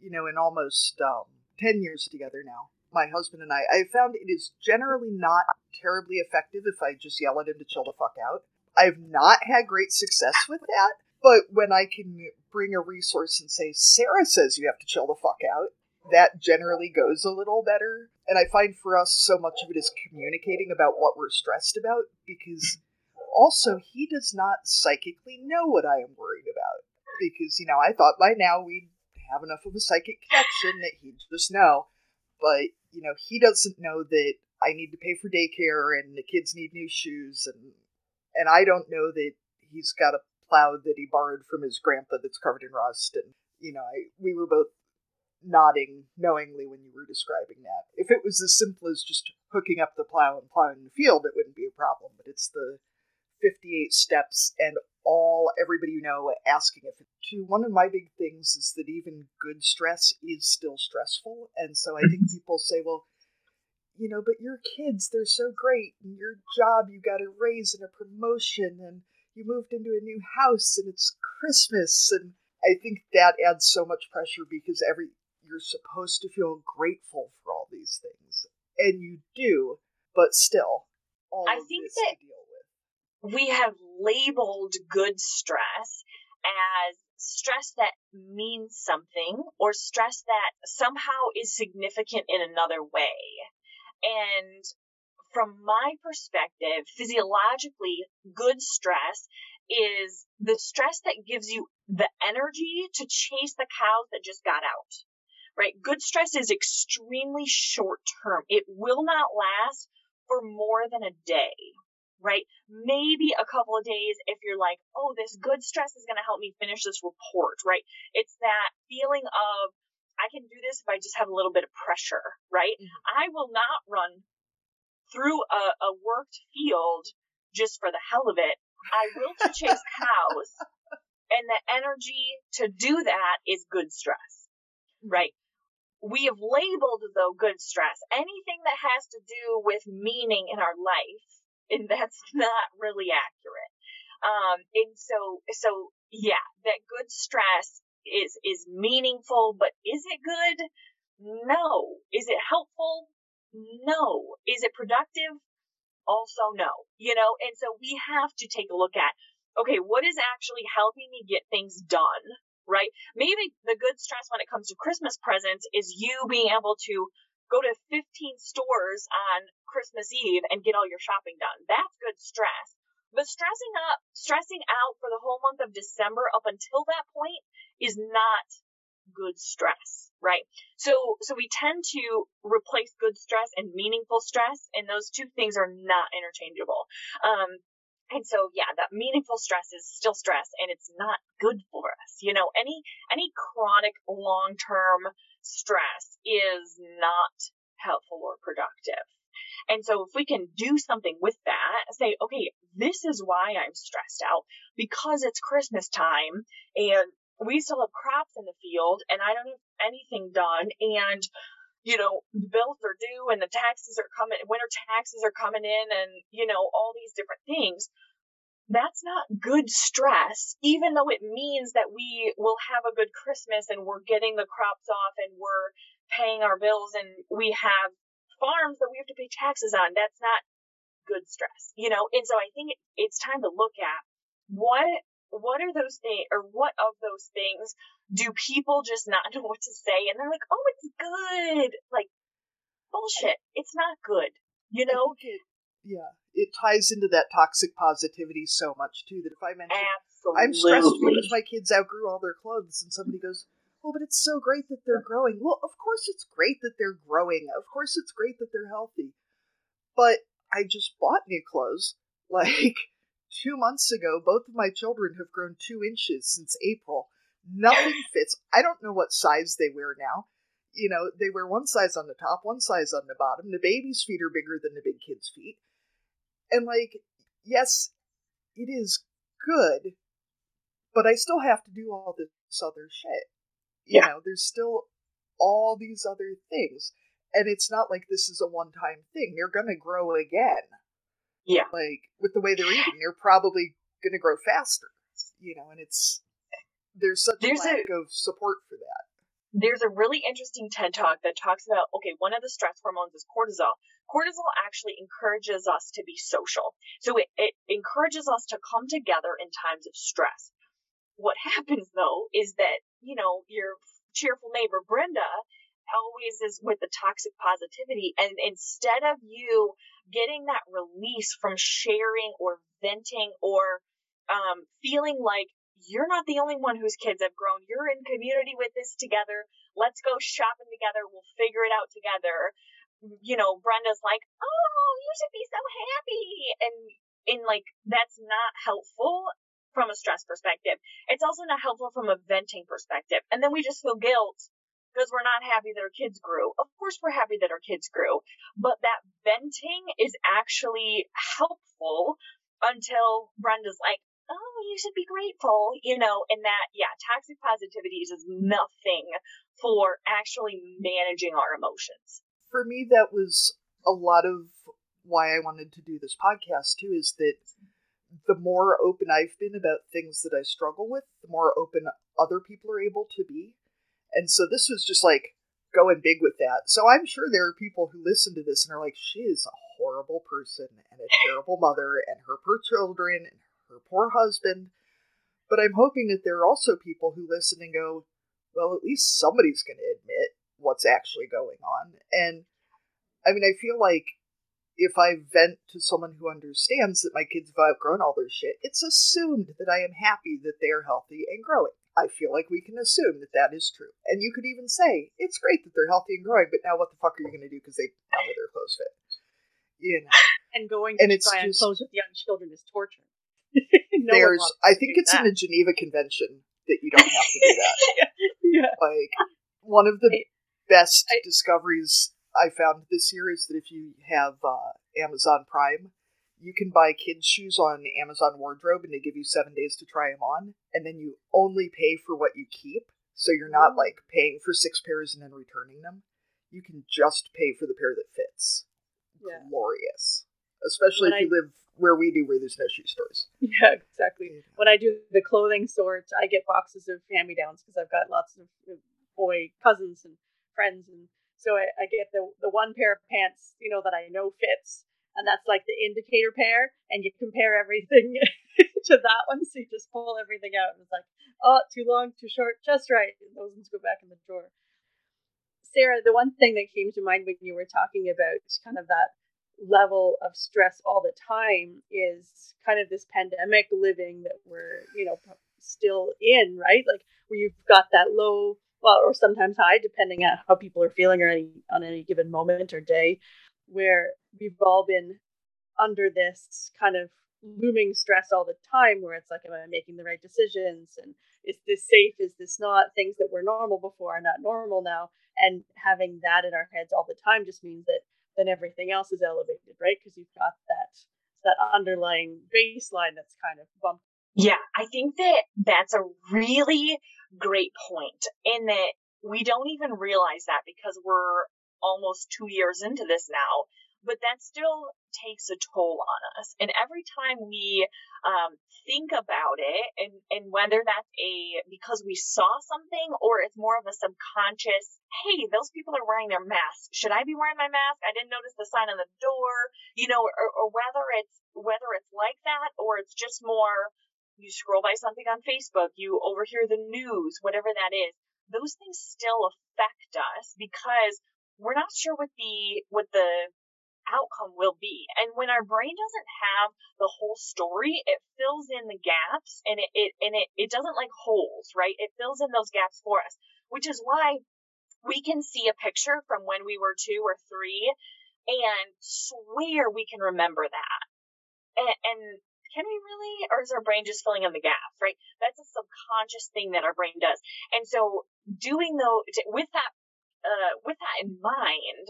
you know, in almost um, ten years together now, my husband and I, I found it is generally not terribly effective if I just yell at him to chill the fuck out. I've not had great success with that, but when I can bring a resource and say, Sarah says you have to chill the fuck out, that generally goes a little better. And I find for us, so much of it is communicating about what we're stressed about because also he does not psychically know what I am worried about. Because, you know, I thought by now we'd have enough of a psychic connection that he'd just know. But, you know, he doesn't know that I need to pay for daycare and the kids need new shoes and and I don't know that he's got a plow that he borrowed from his grandpa that's covered in rust and you know, I we were both nodding knowingly when you were describing that. If it was as simple as just hooking up the plow and plowing the field, it wouldn't be a problem, but it's the 58 steps and all everybody you know asking if it to one of my big things is that even good stress is still stressful and so i think <laughs> people say well you know but your kids they're so great and your job you got a raise and a promotion and you moved into a new house and it's christmas and i think that adds so much pressure because every you're supposed to feel grateful for all these things and you do but still all I of think this that- to deal with we have labeled good stress as stress that means something or stress that somehow is significant in another way. And from my perspective, physiologically, good stress is the stress that gives you the energy to chase the cows that just got out. Right? Good stress is extremely short term. It will not last for more than a day right? Maybe a couple of days if you're like, oh, this good stress is going to help me finish this report, right? It's that feeling of, I can do this if I just have a little bit of pressure, right? Mhm. I will not run through a, a worked field just for the hell of it. I will to chase <laughs> cows. And the energy to do that is good stress, right? We have labeled though good stress anything that has to do with meaning in our life and <laughs> that's not really accurate. Um, and so, so yeah, that good stress is, is meaningful, but is it good? No. Is it helpful? No. Is it productive? Also no. You know, and so we have to take a look at, okay, what is actually helping me get things done? Right? Maybe the good stress when it comes to Christmas presents is you being able to go to 15 stores on Christmas Eve and get all your shopping done. That's good stress. But stressing up, stressing out for the whole month of December up until that point is not good stress, right? So, so we tend to replace good stress and meaningful stress, and those two things are not interchangeable. Um, and so, yeah, that meaningful stress is still stress, and it's not good for us. You know, any any chronic long term stress is not helpful or productive. And so if we can do something with that, say, okay, this is why I'm stressed out because it's Christmas time and we still have crops in the field and I don't have anything done and you know, the bills are due and the taxes are coming, winter taxes are coming in and, you know, all these different things. That's not good stress, even though it means that we will have a good Christmas and we're getting the crops off and we're paying our bills and we have farms that we have to pay taxes on. That's not good stress, you know? And so I think it, it's time to look at what, what are those things or what of those things do people just not <laughs> know what to say? And they're like, oh, it's good. Like, bullshit. It's not good, you know? it, yeah, it ties into that toxic positivity so much too that if I mention Absolutely. I'm stressed because my kids outgrew all their clothes, and somebody goes, "Oh, but it's so great that they're growing." Well, of course it's great that they're growing. Of course it's great that they're healthy. But I just bought new clothes. <laughs> Like two months ago, both of my children have grown two inches since April. Nothing <laughs> fits. I don't know what size they wear now. You know, they wear one size on the top, one size on the bottom. The baby's feet are bigger than the big kid's feet. And, like, yes, it is good, but I still have to do all this other shit. You Yeah. know, there's still all these other things. And it's not like this is a one time thing. They're going to grow again. Yeah. Like, with the way they're eating, they're probably going to grow faster. You know, and it's, there's such There's a a- lack of support for that. there's a really interesting TED talk that talks about okay, one of the stress hormones is cortisol. Cortisol actually encourages us to be social. So it, it encourages us to come together in times of stress. What <laughs> happens though is that, you know, your cheerful neighbor Brenda always is with the toxic positivity and instead of you getting that release from sharing or venting or um, feeling like you're not the only one whose kids have grown. You're in community with this together. Let's go shopping together. We'll figure it out together. You know, Brenda's like, oh, you should be so happy. And, and like, that's not helpful from a stress perspective. It's also not helpful from a venting perspective. And then we just feel guilt because we're not happy that our kids grew. Of course, we're happy that our kids grew, but that venting is actually helpful until Brenda's like, oh, you should be grateful, you know, and that, yeah, toxic positivity is nothing for actually managing our emotions. For me, that was a lot of why I wanted to do this podcast too, is that the more open I've been about things that I struggle with, the more open other people are able to be. And so this was just like going big with that. So I'm sure there are people who listen to this and are like, she is a horrible person and a terrible mother and her poor children and her poor husband. But I'm hoping that there are also people who listen and go, well, at least somebody's going to admit what's actually going on. And I mean, I feel like if I vent to someone who understands that my kids have outgrown all their shit, it's assumed that I am happy that they are healthy and growing. I feel like we can assume that that is true. And you could even say, it's great that they're healthy and growing, but now what the fuck are you going to do because they now that their clothes fit? You know, <laughs> And going And to it's try and just- close with young children is torture. <laughs> No there's, I think it's in the Geneva Convention that you don't have to do that. <laughs> yeah. like one of the best I- discoveries I found this year is that if you have uh, Amazon Prime, you can buy kids' shoes on Amazon Wardrobe, and they give you seven days to try them on, and then you only pay for what you keep. So you're not like paying for six pairs and then returning them. You can just pay for the pair that fits. Yeah. Glorious, especially When if you live where we do, where there's no shoe stores. Yeah, exactly. When I do the clothing sort, I get boxes of hand-me-downs because I've got lots of of boy cousins and friends, and so I, I get the the one pair of pants, you know, that I know fits, and that's like the indicator pair, and you compare everything <laughs> to that one, so you just pull everything out, and it's like, oh, too long, too short, just right, and those ones go back in the drawer. Sarah, the one thing that came to mind when you were talking about kind of that level of stress all the time is kind of this pandemic living that we're you know still in right like where you've got that low well or sometimes high depending on how people are feeling or any on any given moment or day where we've all been under this kind of looming stress all the time where it's like am i making the right decisions and is this safe is this not things that were normal before are not normal now and having that in our heads all the time just means that then everything else is elevated, right? Because you've got that that underlying baseline that's kind of bumped. Yeah, I think that that's a really great point in that we don't even realize that because we're almost two years into this now, but that still takes a toll on us. And every time we um, think about it, and, and whether that's a because we saw something or it's more of a subconscious, hey, those people are wearing their masks. Should I be wearing my mask? I didn't notice the sign on the door, you know, or, or whether it's whether it's like that or it's just more you scroll by something on Facebook, you overhear the news, whatever that is, those things still affect us because we're not sure what the what the outcome will be. And when our brain doesn't have the whole story, it fills in the gaps and it, it and it, it doesn't like holes, right? It fills in those gaps for us, which is why we can see a picture from when we were two or three and swear we can remember that. And, and can we really, or is our brain just filling in the gaps, right? That's a subconscious thing that our brain does. And so doing though, with that, uh, with that in mind,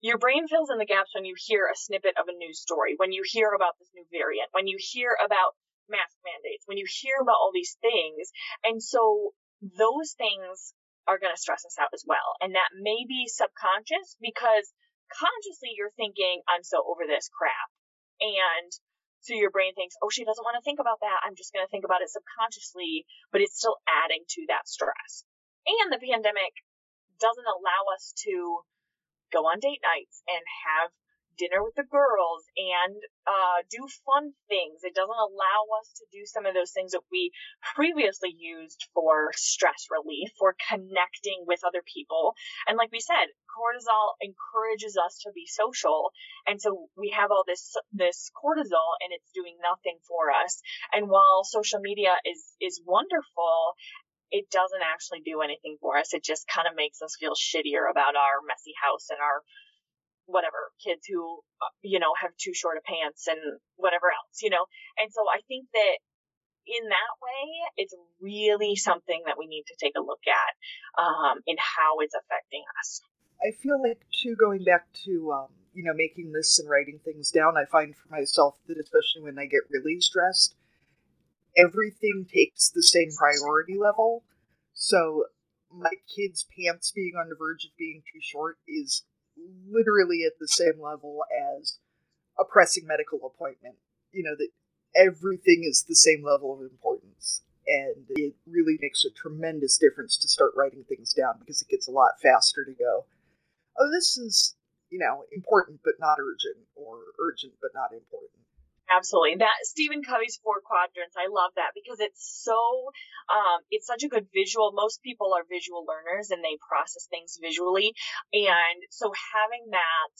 your brain fills in the gaps when you hear a snippet of a news story, when you hear about this new variant, when you hear about mask mandates, when you hear about all these things. And so those things are going to stress us out as well. And that may be subconscious because consciously you're thinking, I'm so over this crap. And so your brain thinks, oh, she doesn't want to think about that. I'm just going to think about it subconsciously, but it's still adding to that stress. And the pandemic doesn't allow us to go on date nights and have dinner with the girls and uh, do fun things. It doesn't allow us to do some of those things that we previously used for stress relief, for connecting with other people. And like we said, cortisol encourages us to be social. And so we have all this, this cortisol and it's doing nothing for us. And while social media is, is wonderful, it doesn't actually do anything for us. It just kind of makes us feel shittier about our messy house and our whatever kids who uh, you know have too short of pants and whatever else you know? And so i think that in that way it's really something that we need to take a look at um, in how it's affecting us. I feel like too going back to um, you know making lists and writing things down i find for myself that especially when i get really stressed everything takes the same priority level. So my kids pants being on the verge of being too short is literally at the same level as a pressing medical appointment. You know, that everything is the same level of importance. And it really makes a tremendous difference to start writing things down because it gets a lot faster to go, oh, this is, you know, important but not urgent, or urgent but not important. Absolutely. That Stephen Covey's four quadrants, I love that because it's so, um, it's such a good visual. Most people are visual learners and they process things visually. And so having that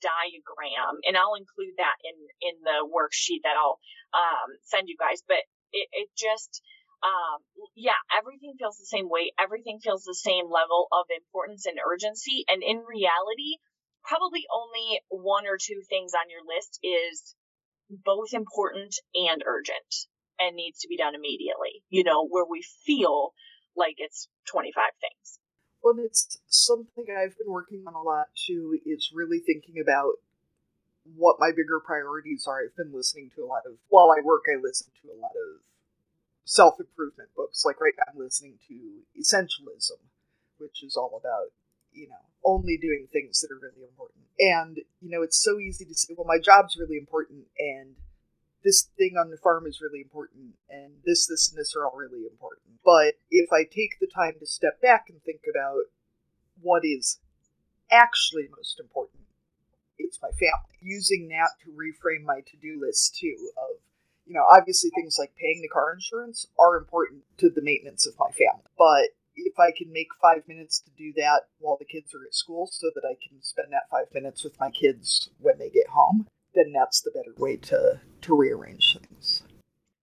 diagram, and I'll include that in, in the worksheet that I'll, um, send you guys, but it, it just, um, yeah, everything feels the same way. Everything feels the same level of importance and urgency. And in reality, probably only one or two things on your list is both important and urgent and needs to be done immediately, you know, where we feel like it's 25 things. Well, it's something I've been working on a lot too, is really thinking about what my bigger priorities are. I've been listening to a lot of, while I work, I listen to a lot of self improvement books. Like right now, I'm listening to Essentialism, which is all about you know, only doing things that are really important. And, you know, it's so easy to say, well, my job's really important and this thing on the farm is really important and this, this, and this are all really important. But if I take the time to step back and think about what is actually most important, it's my family. Using that to reframe my to do list too of you know, obviously things like paying the car insurance are important to the maintenance of my family. But if I can make five minutes to do that while the kids are at school so that I can spend that five minutes with my kids when they get home, then that's the better way to, to rearrange things.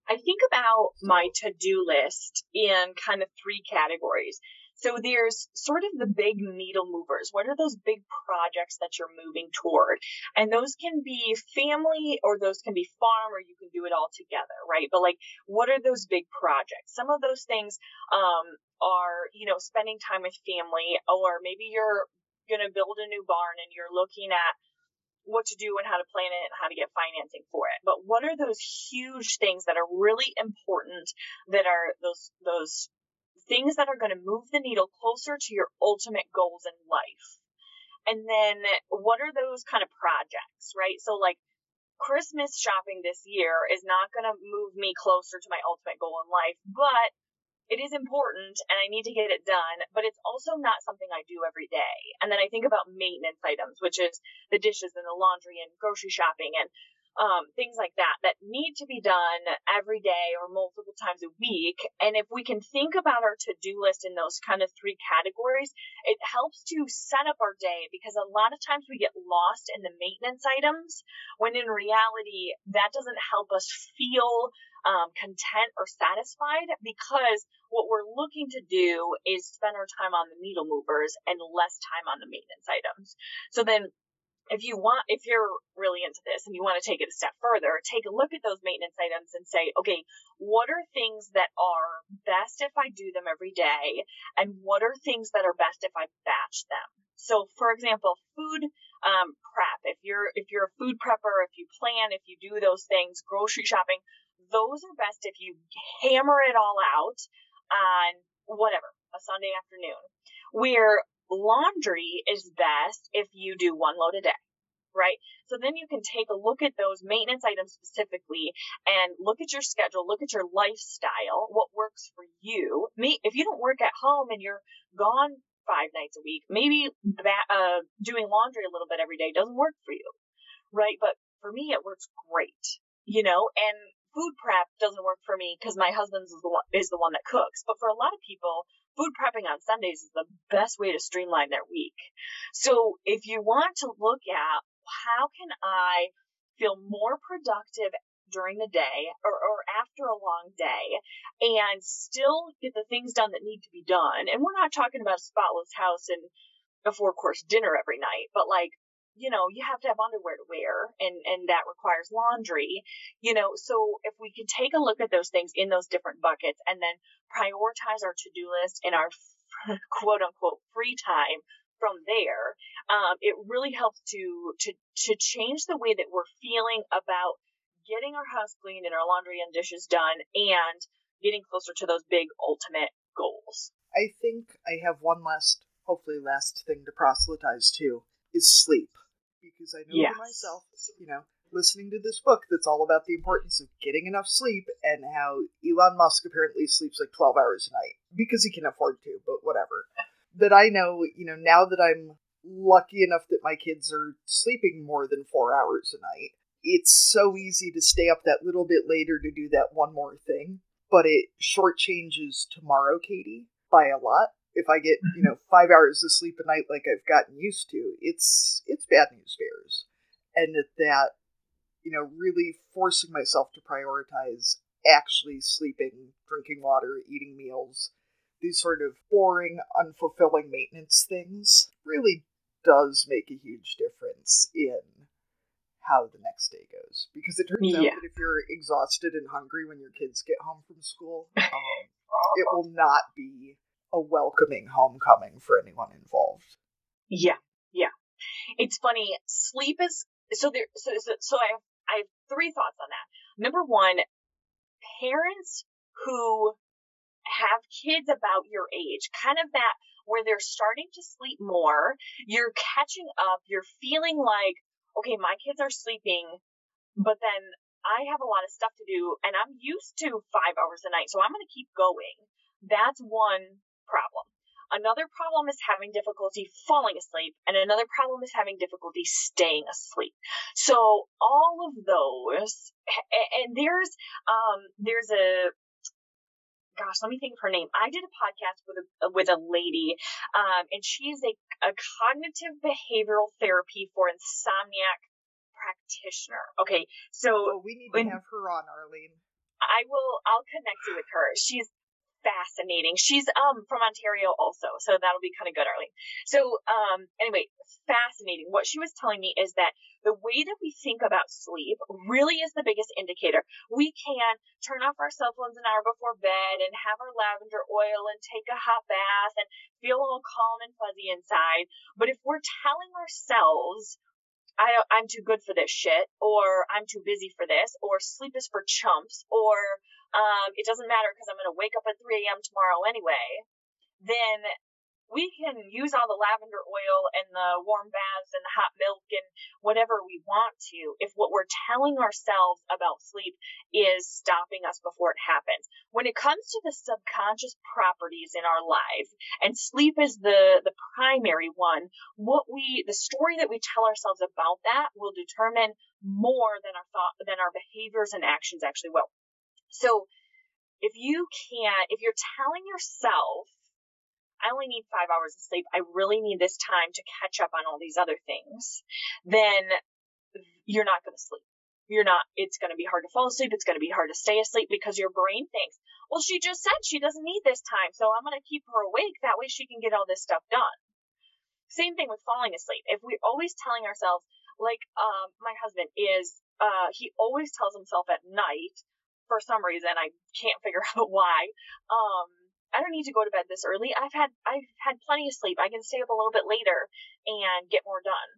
I think about my to do list in kind of three categories. So there's sort of the big needle movers. What are those big projects that you're moving toward? And those can be family or those can be farm or you can do it all together, right? But like, what are those big projects? Some of those things, um, are, you know, spending time with family or maybe you're going to build a new barn and you're looking at what to do and how to plan it and how to get financing for it. But what are those huge things that are really important that are those those things that are going to move the needle closer to your ultimate goals in life. And then what are those kind of projects, right? So like Christmas shopping this year is not going to move me closer to my ultimate goal in life, but it is important and I need to get it done, but it's also not something I do every day. And then I think about maintenance items, which is the dishes and the laundry and grocery shopping and um, things like that that need to be done every day or multiple times a week. And if we can think about our to do list in those kind of three categories, it helps to set up our day because a lot of times we get lost in the maintenance items when in reality that doesn't help us feel um, content or satisfied because what we're looking to do is spend our time on the needle movers and less time on the maintenance items. So then if you want, if you're really into this and you want to take it a step further, take a look at those maintenance items and say, okay, what are things that are best if I do them every day? And what are things that are best if I batch them? So, for example, food um, prep. If you're if you're a food prepper, if you plan, if you do those things, grocery shopping, those are best if you hammer it all out on whatever a Sunday afternoon. Where laundry is best if you do one load a day, right? So then you can take a look at those maintenance items specifically and look at your schedule, look at your lifestyle, what works for you. Me, if you don't work at home and you're gone five nights a week, maybe that, uh, doing laundry a little bit every day doesn't work for you, right? But for me, it works great, you know, and food prep doesn't work for me because my husband's is the one, is the one that cooks. But for a lot of people, food prepping on Sundays is the best way to streamline their week. So if you want to look at how can I feel more productive during the day or, or after a long day and still get the things done that need to be done. And we're not talking about a spotless house and a four course dinner every night, but like you know, you have to have underwear to wear and, and that requires laundry, you know, so if we can take a look at those things in those different buckets and then prioritize our to-do list and our <laughs> quote unquote free time from there, um, it really helps to, to, to change the way that we're feeling about getting our house cleaned and our laundry and dishes done and getting closer to those big ultimate goals. I think I have one last, hopefully last thing to proselytize to is sleep because I know yes. for myself, you know, listening to this book that's all about the importance of getting enough sleep and how Elon Musk apparently sleeps like 12 hours a night because he can afford to, but whatever. That I know, you know, now that I'm lucky enough that my kids are sleeping more than four hours a night, it's so easy to stay up that little bit later to do that one more thing, but it shortchanges tomorrow, Katie, by a lot if I get you know five hours of sleep a night like I've gotten used to, it's it's bad news bears, and that that you know really forcing myself to prioritize actually sleeping, drinking water, eating meals, these sort of boring, unfulfilling maintenance things really does make a huge difference in how the next day goes. Because it turns yeah. out that if you're exhausted and hungry when your kids get home from school, <laughs> um, it will not be a welcoming homecoming for anyone involved. Yeah, yeah. It's funny. Sleep is so there. So so, so I I have three thoughts on that. Number one, parents who have kids about your age, kind of that where they're starting to sleep more, you're catching up, you're feeling like, okay, my kids are sleeping, but then I have a lot of stuff to do and I'm used to five hours a night, so I'm going to keep going. That's one problem. Another problem is having difficulty falling asleep, and another problem is having difficulty staying asleep. So all of those, and there's um there's a gosh, let me think of her name. I did a podcast with a with a lady, um, and she's a, a cognitive behavioral therapy for insomnia practitioner. Okay, so we need to have her on, Arlene. I will. I'll connect you with her. She's fascinating. She's um from Ontario also, so that'll be kind of good, Arlene. So um anyway, fascinating. What she was telling me is that the way that we think about sleep really is the biggest indicator. We can turn off our cell phones an hour before bed and have our lavender oil and take a hot bath and feel a little calm and fuzzy inside. But if we're telling ourselves I, I'm too good for this shit, or I'm too busy for this, or sleep is for chumps, or um, it doesn't matter because I'm going to wake up at 3 a.m. tomorrow anyway, then we can use all the lavender oil and the warm baths and the hot milk and whatever we want to if what we're telling ourselves about sleep is stopping us before it happens. When it comes to the subconscious properties in our life, and sleep is the, the primary one, what we, the story that we tell ourselves about that will determine more than our thought, than our behaviors and actions actually will. So if you can't, if you're telling yourself, I only need five hours of sleep, I really need this time to catch up on all these other things, then you're not going to sleep. You're not, it's going to be hard to fall asleep. It's going to be hard to stay asleep because your brain thinks, well, she just said she doesn't need this time. So I'm going to keep her awake. That way she can get all this stuff done. Same thing with falling asleep. If we're always telling ourselves, like um, my husband is, uh, he always tells himself at night for some reason I can't <laughs> figure out why. Um, I don't need to go to bed this early. I've had I've had plenty of sleep. I can stay up a little bit later and get more done.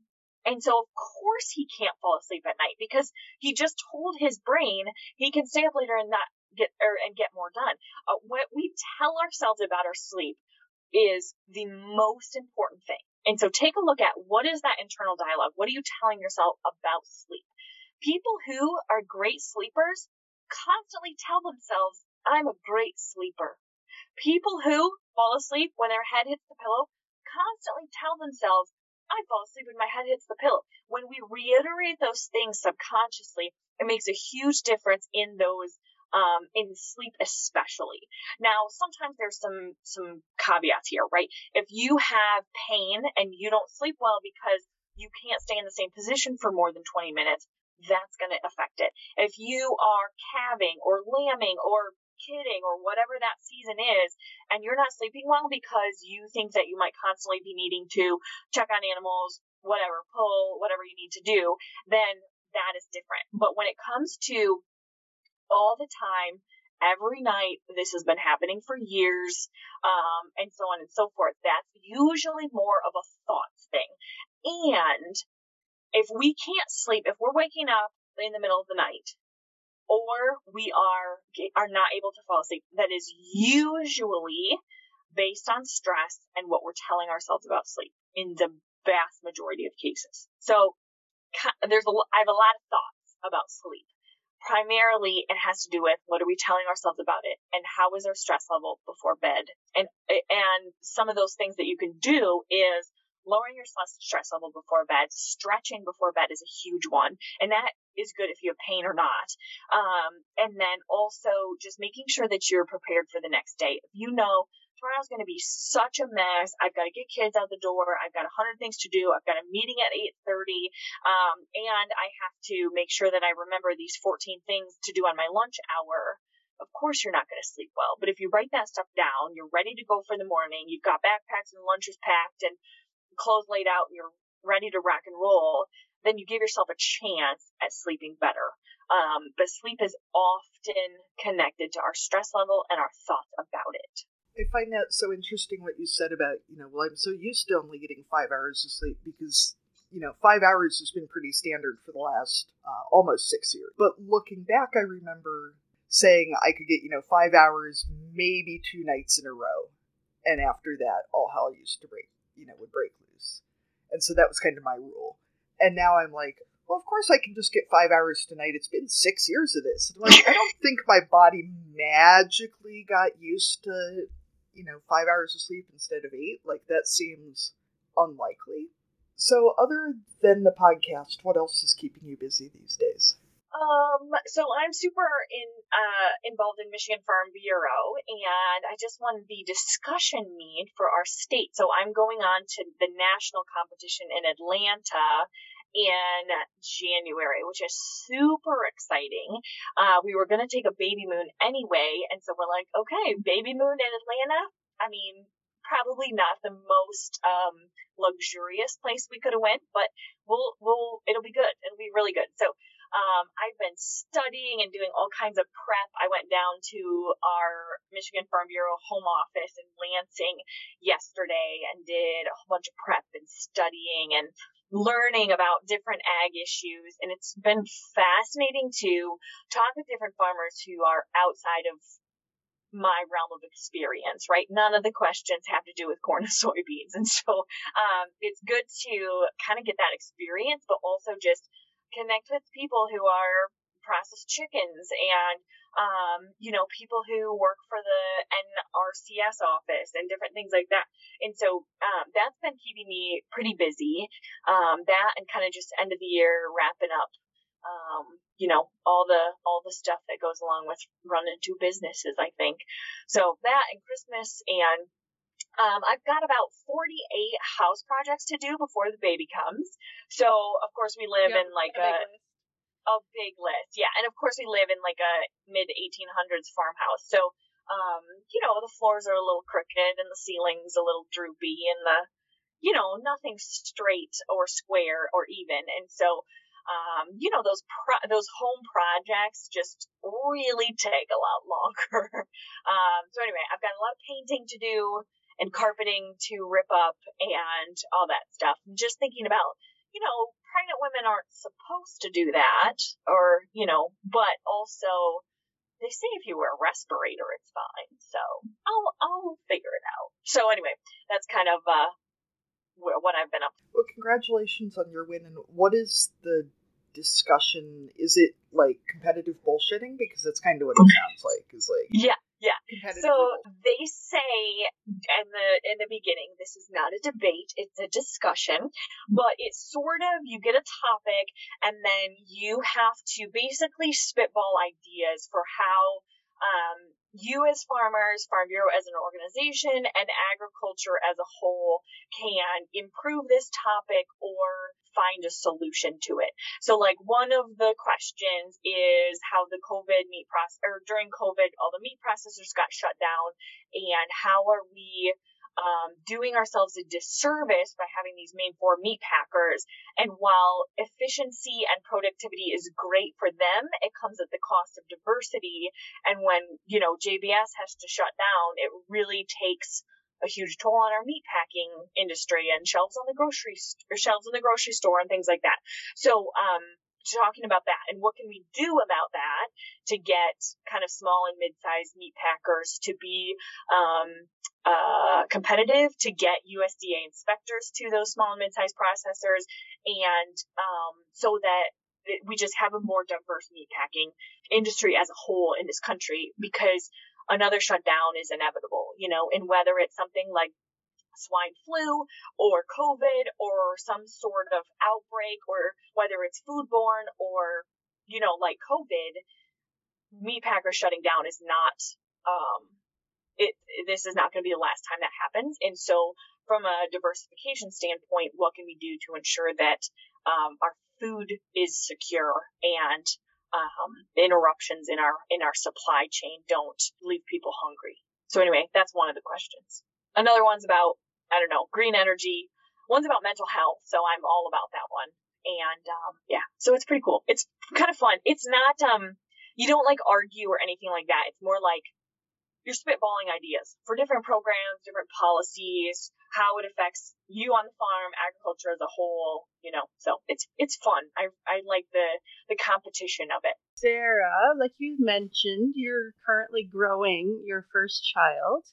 And so of course he can't fall asleep at night because he just told his brain he can stay up later and not get or and get more done. Uh, what we tell ourselves about our sleep is the most important thing. And so take a look at what is that internal dialogue? What are you telling yourself about sleep? People who are great sleepers constantly tell themselves, I'm a great sleeper. People who fall asleep when their head hits the pillow constantly tell themselves, I fall asleep when my head hits the pillow. When we reiterate those things subconsciously, it makes a huge difference in those um, in sleep especially. Now, sometimes there's some some caveats here, right? If you have pain and you don't sleep well because you can't stay in the same position for more than 20 minutes, that's going to affect it. If you are calving or lambing or kidding or whatever that season is, and you're not sleeping well because you think that you might constantly be needing to check on animals, whatever, pull, whatever you need to do, then that is different. But when it comes to all the time, every night, this has been happening for years, um, and so on and so forth, that's usually more of a thoughts thing. And if we can't sleep, if we're waking up in the middle of the night, or we are are not able to fall asleep, that is usually based on stress and what we're telling ourselves about sleep in the vast majority of cases. So there's a I have a lot of thoughts about sleep. Primarily, it has to do with what are we telling ourselves about it, and how is our stress level before bed, and and some of those things that you can do is lowering your stress level before bed, stretching before bed is a huge one. And that is good if you have pain or not. Um, and then also just making sure that you're prepared for the next day. If you know tomorrow's going to be such a mess, I've got to get kids out the door, I've got a hundred things to do, I've got a meeting at 8:30, um, and I have to make sure that I remember these 14 things to do on my lunch hour of course you're not going to sleep well. But if you write that stuff down, you're ready to go for the morning, you've got backpacks and lunches packed and clothes laid out and you're ready to rock and roll, then you give yourself a chance at sleeping better. Um, but sleep is often connected to our stress level and our thoughts about it. I find that so interesting what you said about, you know, well, I'm so used to only getting five hours of sleep because, you know, five hours has been pretty standard for the last uh, almost six years. But looking back, I remember saying I could get, you know, five hours, maybe two nights in a row. And after that, all hell used to break, you know, would break and so that was kind of my rule. And now I'm like, well, of course I can just get five hours tonight. It's been six years of this. Like, I don't think my body magically got used to, you know, five hours of sleep instead of eight. Like, that seems unlikely. So, other than the podcast, what else is keeping you busy these days? Um, so I'm super in uh, involved in Michigan Farm Bureau, and I just won the discussion meet for our state. So I'm going on to the national competition in Atlanta in January, which is super exciting. Uh, we were going to take a baby moon anyway, and so we're like, okay, baby moon in Atlanta. I mean, probably not the most um, luxurious place we could have went, but we'll we'll it'll be good. It'll be really good. So um, I've been studying and doing all kinds of prep. I went down to our Michigan Farm Bureau home office in Lansing yesterday and did a whole bunch of prep and studying and learning about different ag issues. And it's been fascinating to talk with different farmers who are outside of my realm of experience, right? None of the questions have to do with corn and <laughs> soybeans. And so um, it's good to kind of get that experience, but also just connect with people who are processed chickens and um, you know people who work for the NRCS office and different things like that. And so um, that's been keeping me pretty busy. Um, that and kind of just end of the year wrapping up. Um, you know all the all the stuff that goes along with running two businesses. I think so that and Christmas and um, I've got about 48 house projects to do before the baby comes. So, of course, we live yep, in like a, a, big list. Yeah. And of course, we live in like a mid 1800s farmhouse. So, um, you know, the floors are a little crooked and the ceiling's a little droopy and the, you know, nothing straight or square or even. And so, um, you know, those pro- those home projects just really take a lot <laughs> longer. um, so anyway, I've got a lot of painting to do and carpeting to rip up and all that stuff. I'm just thinking about, you know, pregnant women aren't supposed to do that, or you know, but also they say if you wear a respirator, it's fine. So I'll I'll figure it out. So anyway, that's kind of uh, what I've been up. To. Well, congratulations on your win. And what is the discussion? Is it like competitive bullshitting? Because that's kind of what it <laughs> sounds like. Is like yeah, yeah. So they say in the in the beginning, this is not a debate; it's a discussion. But it's sort of you get a topic, and then you have to basically spitball ideas for how um, you as farmers, Farm Bureau as an organization, and agriculture as a whole can improve this topic or find a solution to it. So like one of the questions is how the COVID meat process or during COVID all the meat processors got shut down and how are we um, doing ourselves a disservice by having these main four meat packers. And while efficiency and productivity is great for them, it comes at the cost of diversity. And when, you know, JBS has to shut down, it really takes a huge toll on our meat packing industry and shelves on the grocery st- shelves in the grocery store and things like that. So, um, talking about that and what can we do about that to get kind of small and mid-sized meat packers to be um, uh, competitive to get USDA inspectors to those small and mid-sized processors and um, so that we just have a more diverse meat packing industry as a whole in this country because another shutdown is inevitable, you know, and whether it's something like swine flu or COVID or some sort of outbreak or whether it's foodborne or, you know, like COVID, meat packers shutting down is not, um, it, this is not going to be the last time that happens. And so from a diversification standpoint, what can we do to ensure that, um, our food is secure and, um, interruptions in our, in our supply chain don't leave people hungry. So anyway, that's one of the questions. Another one's about I don't know, green energy. One's about mental health, so I'm all about that one. And um, yeah, so it's pretty cool. It's kind of fun. It's not um, you don't like argue or anything like that. It's more like you're spitballing ideas for different programs, different policies, how it affects you on the farm, agriculture as a whole, you know. So it's it's fun. I I like the the competition of it. Sarah, like you mentioned, you're currently growing your first child.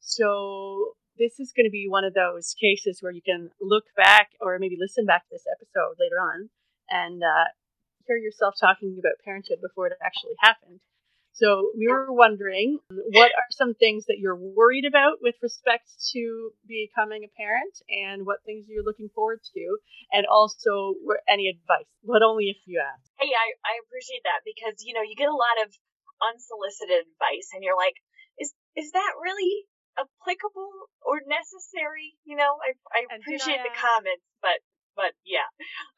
So this is going to be one of those cases where you can look back or maybe listen back to this episode later on and uh, hear yourself talking about parenthood before it actually happened. So we were wondering what are some things that you're worried about with respect to becoming a parent and what things you're looking forward to and also any advice, but only if you ask. Hey, I, I appreciate that because, you know, you get a lot of unsolicited advice and you're like, is, is that really applicable or necessary. You know, I, I appreciate the comments, but but yeah.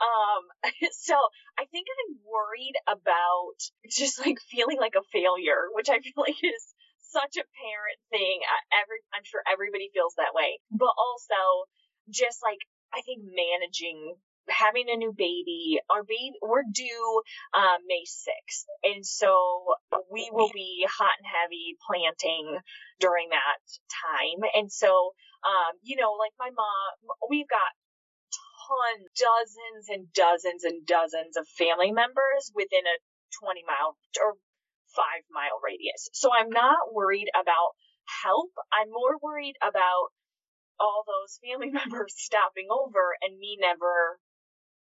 Um, <laughs> so I think I'm worried about just like feeling like a failure, which I feel <laughs> like is such a parent thing. Every, I'm sure everybody feels that way, but also just like I think managing having a new baby. Our baby, we're due um, May 6th. And so we will be hot and heavy planting during that time. And so, um, you know, like my mom, we've got ton, dozens and dozens and dozens of family members within a 20 mile or five mile radius. So I'm not worried about help. I'm more worried about all those family <laughs> members stopping over and me never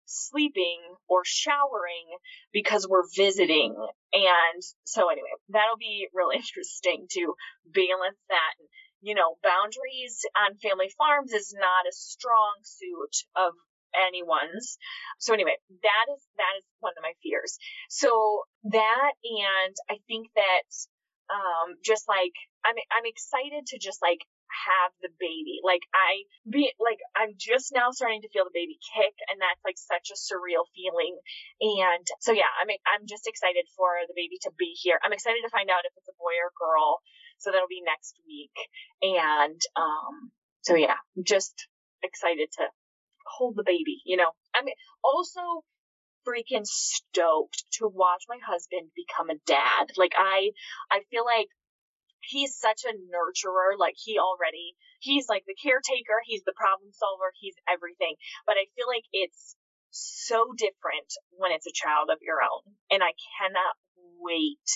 sleeping or showering because we're visiting. And so anyway, that'll be really <laughs> interesting to balance that. You know, boundaries on family farms is not a strong suit of anyone's. So anyway, that is that is one of my fears. So that and I think that um just like I'm I'm excited to just like have the baby. Like I be like I'm just now starting to feel the baby kick and that's like such a surreal feeling. And so yeah, I'm I'm just excited for the baby to be here. I'm excited to find out if it's a boy or girl. So that'll be next week. And um so yeah, just excited to hold the baby, you know. I mean, also freaking stoked to watch my husband become a dad. Like I I feel like he's such a nurturer. Like he already he's like the caretaker, he's the problem solver, he's everything. But I feel like it's so different when it's a child of your own. And I cannot wait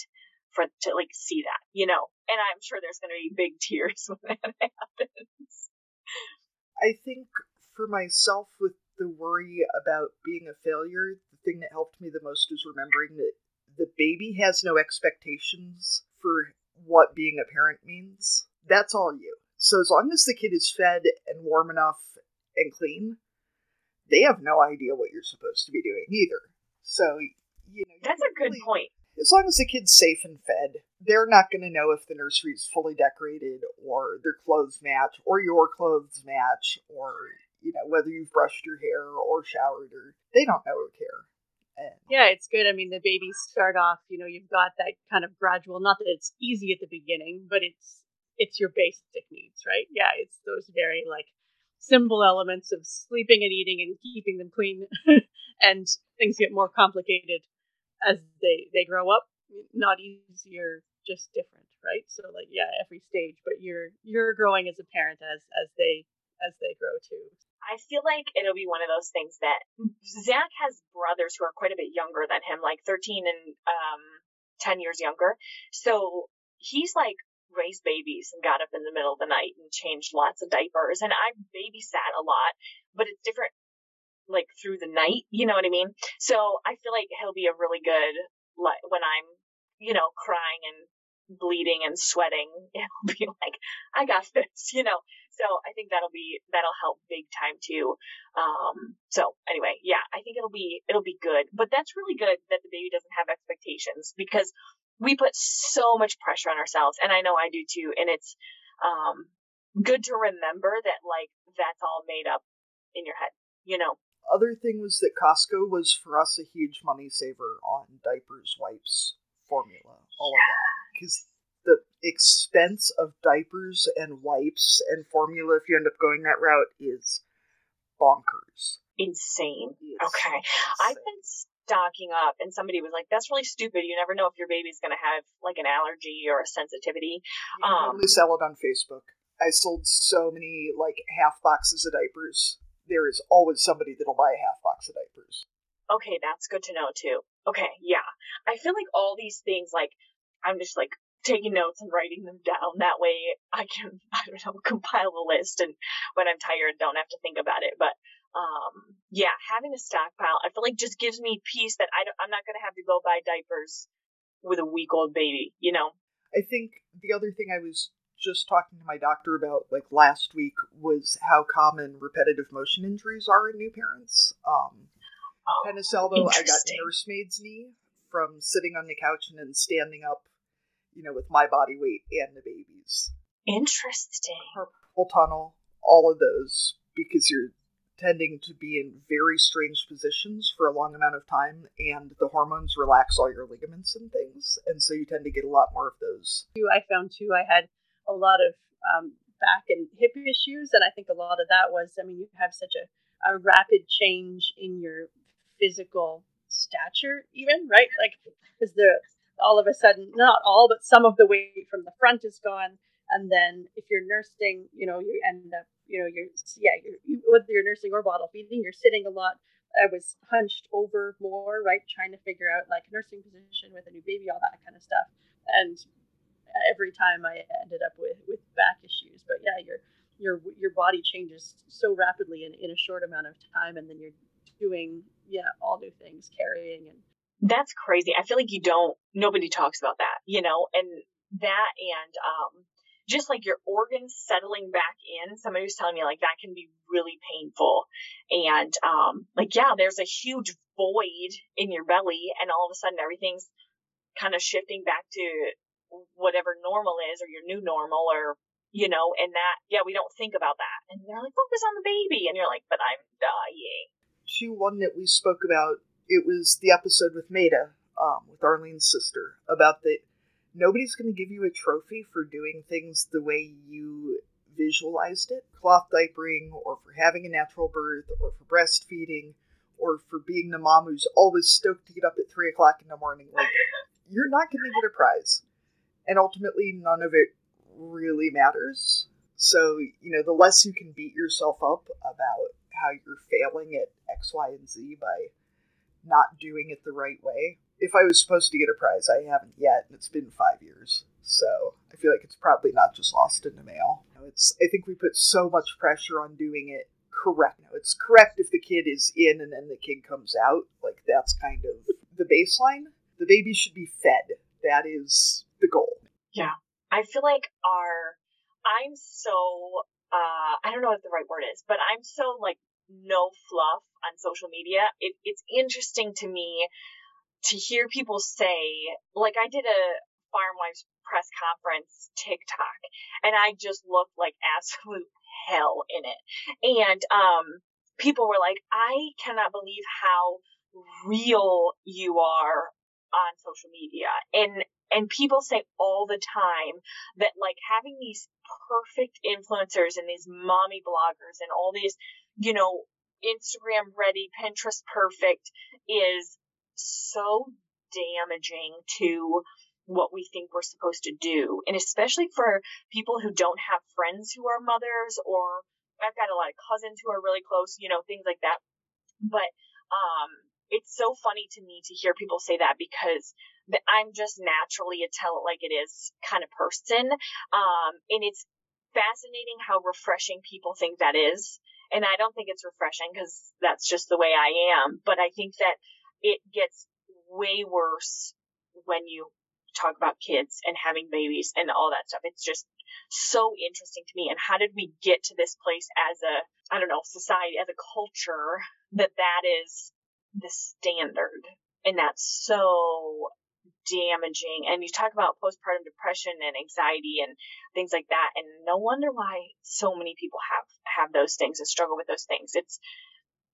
for to like see that, you know. And I'm sure there's gonna be big tears <laughs> when that happens. I think for myself with the worry about being a failure, the thing that helped me the most is remembering that the baby has no expectations for what being a parent means. That's all you. So as long as the kid is fed and warm enough and clean, they have no idea what you're supposed to be doing either. So you know That's a good point. As long as the kid's safe and fed, they're not going to know if the nursery is fully decorated or their clothes match or your clothes match or you know whether you've brushed your hair or showered or they don't know or care. Yeah, it's good. I mean, the babies start off, you know, you've got that kind of gradual, not that it's easy at the beginning, but it's it's your basic needs, right? Yeah, it's those very like simple elements of sleeping and eating and keeping them clean <laughs> and things get more complicated as they they grow up. Not easier, just different, right? So like yeah, every stage, but you're you're growing as a parent as as they as they grow too. I feel like it'll be one of those things that Zach has brothers who are quite a bit younger than him, like 13 and um, 10 years younger. So he's like raised babies and got up in the middle of the night and changed lots of diapers. And I babysat a lot, but it's different like through the night. You know what I mean? So I feel like he'll be a really good, like when I'm, you know, crying and bleeding and sweating, <laughs> it'll be like, I got this, you know? So I think that'll be, that'll help big time too. Um, so anyway, yeah, I think it'll be, it'll be good, but that's really good that the baby doesn't have expectations because we put so much pressure on ourselves and I know I do too. And it's, um, good to remember that like that's all made up in your head, you know? other thing was that Costco was for us a huge money saver on diapers, wipes, formula, all of that. Because the expense of diapers and wipes and formula, if you end up going that route, is bonkers. Insane. It's Okay. insane. I've been stocking up and somebody was like, that's really stupid. You never know if your baby's going to have like an allergy or a sensitivity. You um, totally sell it on Facebook. I sold so many like half boxes of diapers. There is always somebody that'll buy a half box of diapers. Okay, that's good to know too. Okay, yeah. I feel like all these things, like, I'm just like taking notes and writing them down. That way I can, <laughs> I don't know, <laughs> compile a list and when I'm tired, don't have to think about it. But, um, yeah, having a stockpile, I feel like just gives me peace that I don't, I'm not going to have to go buy diapers with a week old baby, you know? I think the other thing I was just talking to my doctor about like last week was how common repetitive motion injuries are in new parents. Um, Oh, tennis elbow, I got nursemaid's knee from sitting on the couch and then standing up, you know, with my body weight and the baby's. Interesting. Carpal tunnel, all of those, because you're tending to be in very strange positions for a long amount of time, and the hormones relax all your ligaments and things, and so you tend to get a lot more of those. I found too, I had a lot of um, back and hip issues, and I think a lot of that was, I mean, you have such a, a rapid change in your physical stature, even right? Like, because the all of a sudden, not all, but some of the weight from the front is gone, and then if you're nursing, you know, you end up, you know, you're yeah, you're, you, whether you're nursing or bottle feeding, you're sitting a lot. I was hunched over more, right, trying to figure out like nursing position with a new baby, all that kind of stuff, and every time I ended up with with back issues. But yeah, your your your body changes so rapidly in, in a short amount of time, and then you're doing yeah all new things, carrying and That's crazy. I feel like you don't, nobody talks about that, you know, and that and, um, just like your organs settling back in, somebody was telling me like that can be really painful. And, um, like, yeah, there's a huge void in your belly and all of a sudden everything's kind of shifting back to whatever normal is or your new normal or, you know, and that, yeah, we don't think about that. And they're like, focus on the baby. And you're like, but I'm dying. To one that we spoke about. It was the episode with Maida, um, with Arlene's sister, about that nobody's going to give you a trophy for doing things the way you visualized it, cloth diapering, or for having a natural birth, or for breastfeeding, or for being the mom who's always stoked to get up at three o'clock in the morning, like you're not going to get a prize. And ultimately, none of it really matters. So, you know, the less you can beat yourself up about how you're failing at X, Y, and Z by not doing it the right way. If I was supposed to get a prize, I haven't yet, and it's been five years. So I feel like it's probably not just lost in the mail. It's I think we put so much pressure on doing it correct. Know, it's correct if the kid is in and then the kid comes out. Like that's kind of the baseline. The baby should be fed. That is the goal. Yeah. I feel like our I'm so uh I don't know what the right word is, but I'm so like no fluff on social media. It, it's interesting to me to hear people say, like I did a Farm Wives press conference TikTok, and I just looked like absolute hell in it. And um, people were like, I cannot believe how real you are on social media. And and people say all the time that like having these perfect influencers and these mommy bloggers and all these, you know, Instagram ready, Pinterest perfect is so damaging to what we think we're supposed to do. And especially for people who don't have friends who are mothers or I've got a lot of cousins who are really close, you know, things like that. But um it's so funny to me to hear people say that because I'm just naturally a tell it like it is kind of person. Um and it's fascinating how refreshing people think that is. And I don't think it's refreshing because that's just the way I am. But I think that it gets way worse when you talk about kids and having babies and all that stuff. It's just so interesting to me. And how did we get to this place as a, I don't know, society, as a culture that that is the standard? And that's so damaging. And you talk about postpartum depression and anxiety and things like that. And no wonder why so many people have, have those things and struggle with those things. It's,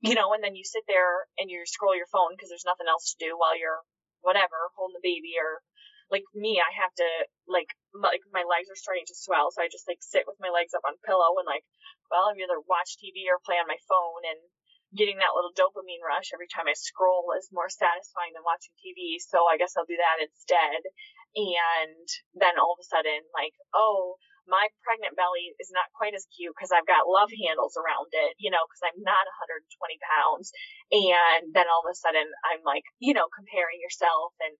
you know, and then you sit there and you scroll your phone because there's nothing else to do while you're whatever, holding the baby or like me, I have to like like my legs are starting to swell, so I just like sit with my legs up on pillow and like, well, I'm either watch TV or play on my phone, and getting that little dopamine rush every time I scroll is more satisfying than watching TV. So I guess I'll do that instead. And then all of a sudden, like, oh, my pregnant belly is not quite as cute because I've got love handles around it, you know, because I'm not 120 pounds. And then all of a sudden, I'm like, you know, comparing yourself and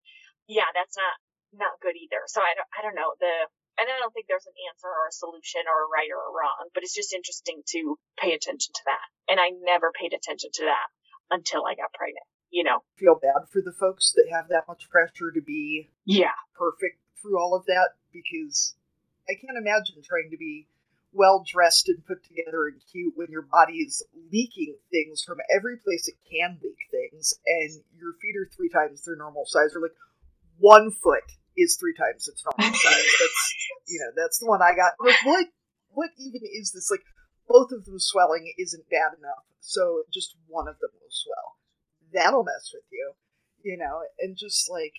yeah, that's not not good either. So I don't, I don't know the, and I don't think there's an answer or a solution or a right or a wrong, but it's just interesting to pay attention to that. And I never paid attention to that until I got pregnant. You know, feel bad for the folks that have that much pressure to be yeah perfect through all of that because I can't imagine trying to be well dressed and put together and cute when your body is leaking things from every place it can leak things and your feet are three times their normal size or like one foot is three times its normal size. That's you know that's the one I got. Like what what even is this? Like both of them swelling isn't bad enough, so just one of them will swell. That'll mess with you, you know. And just like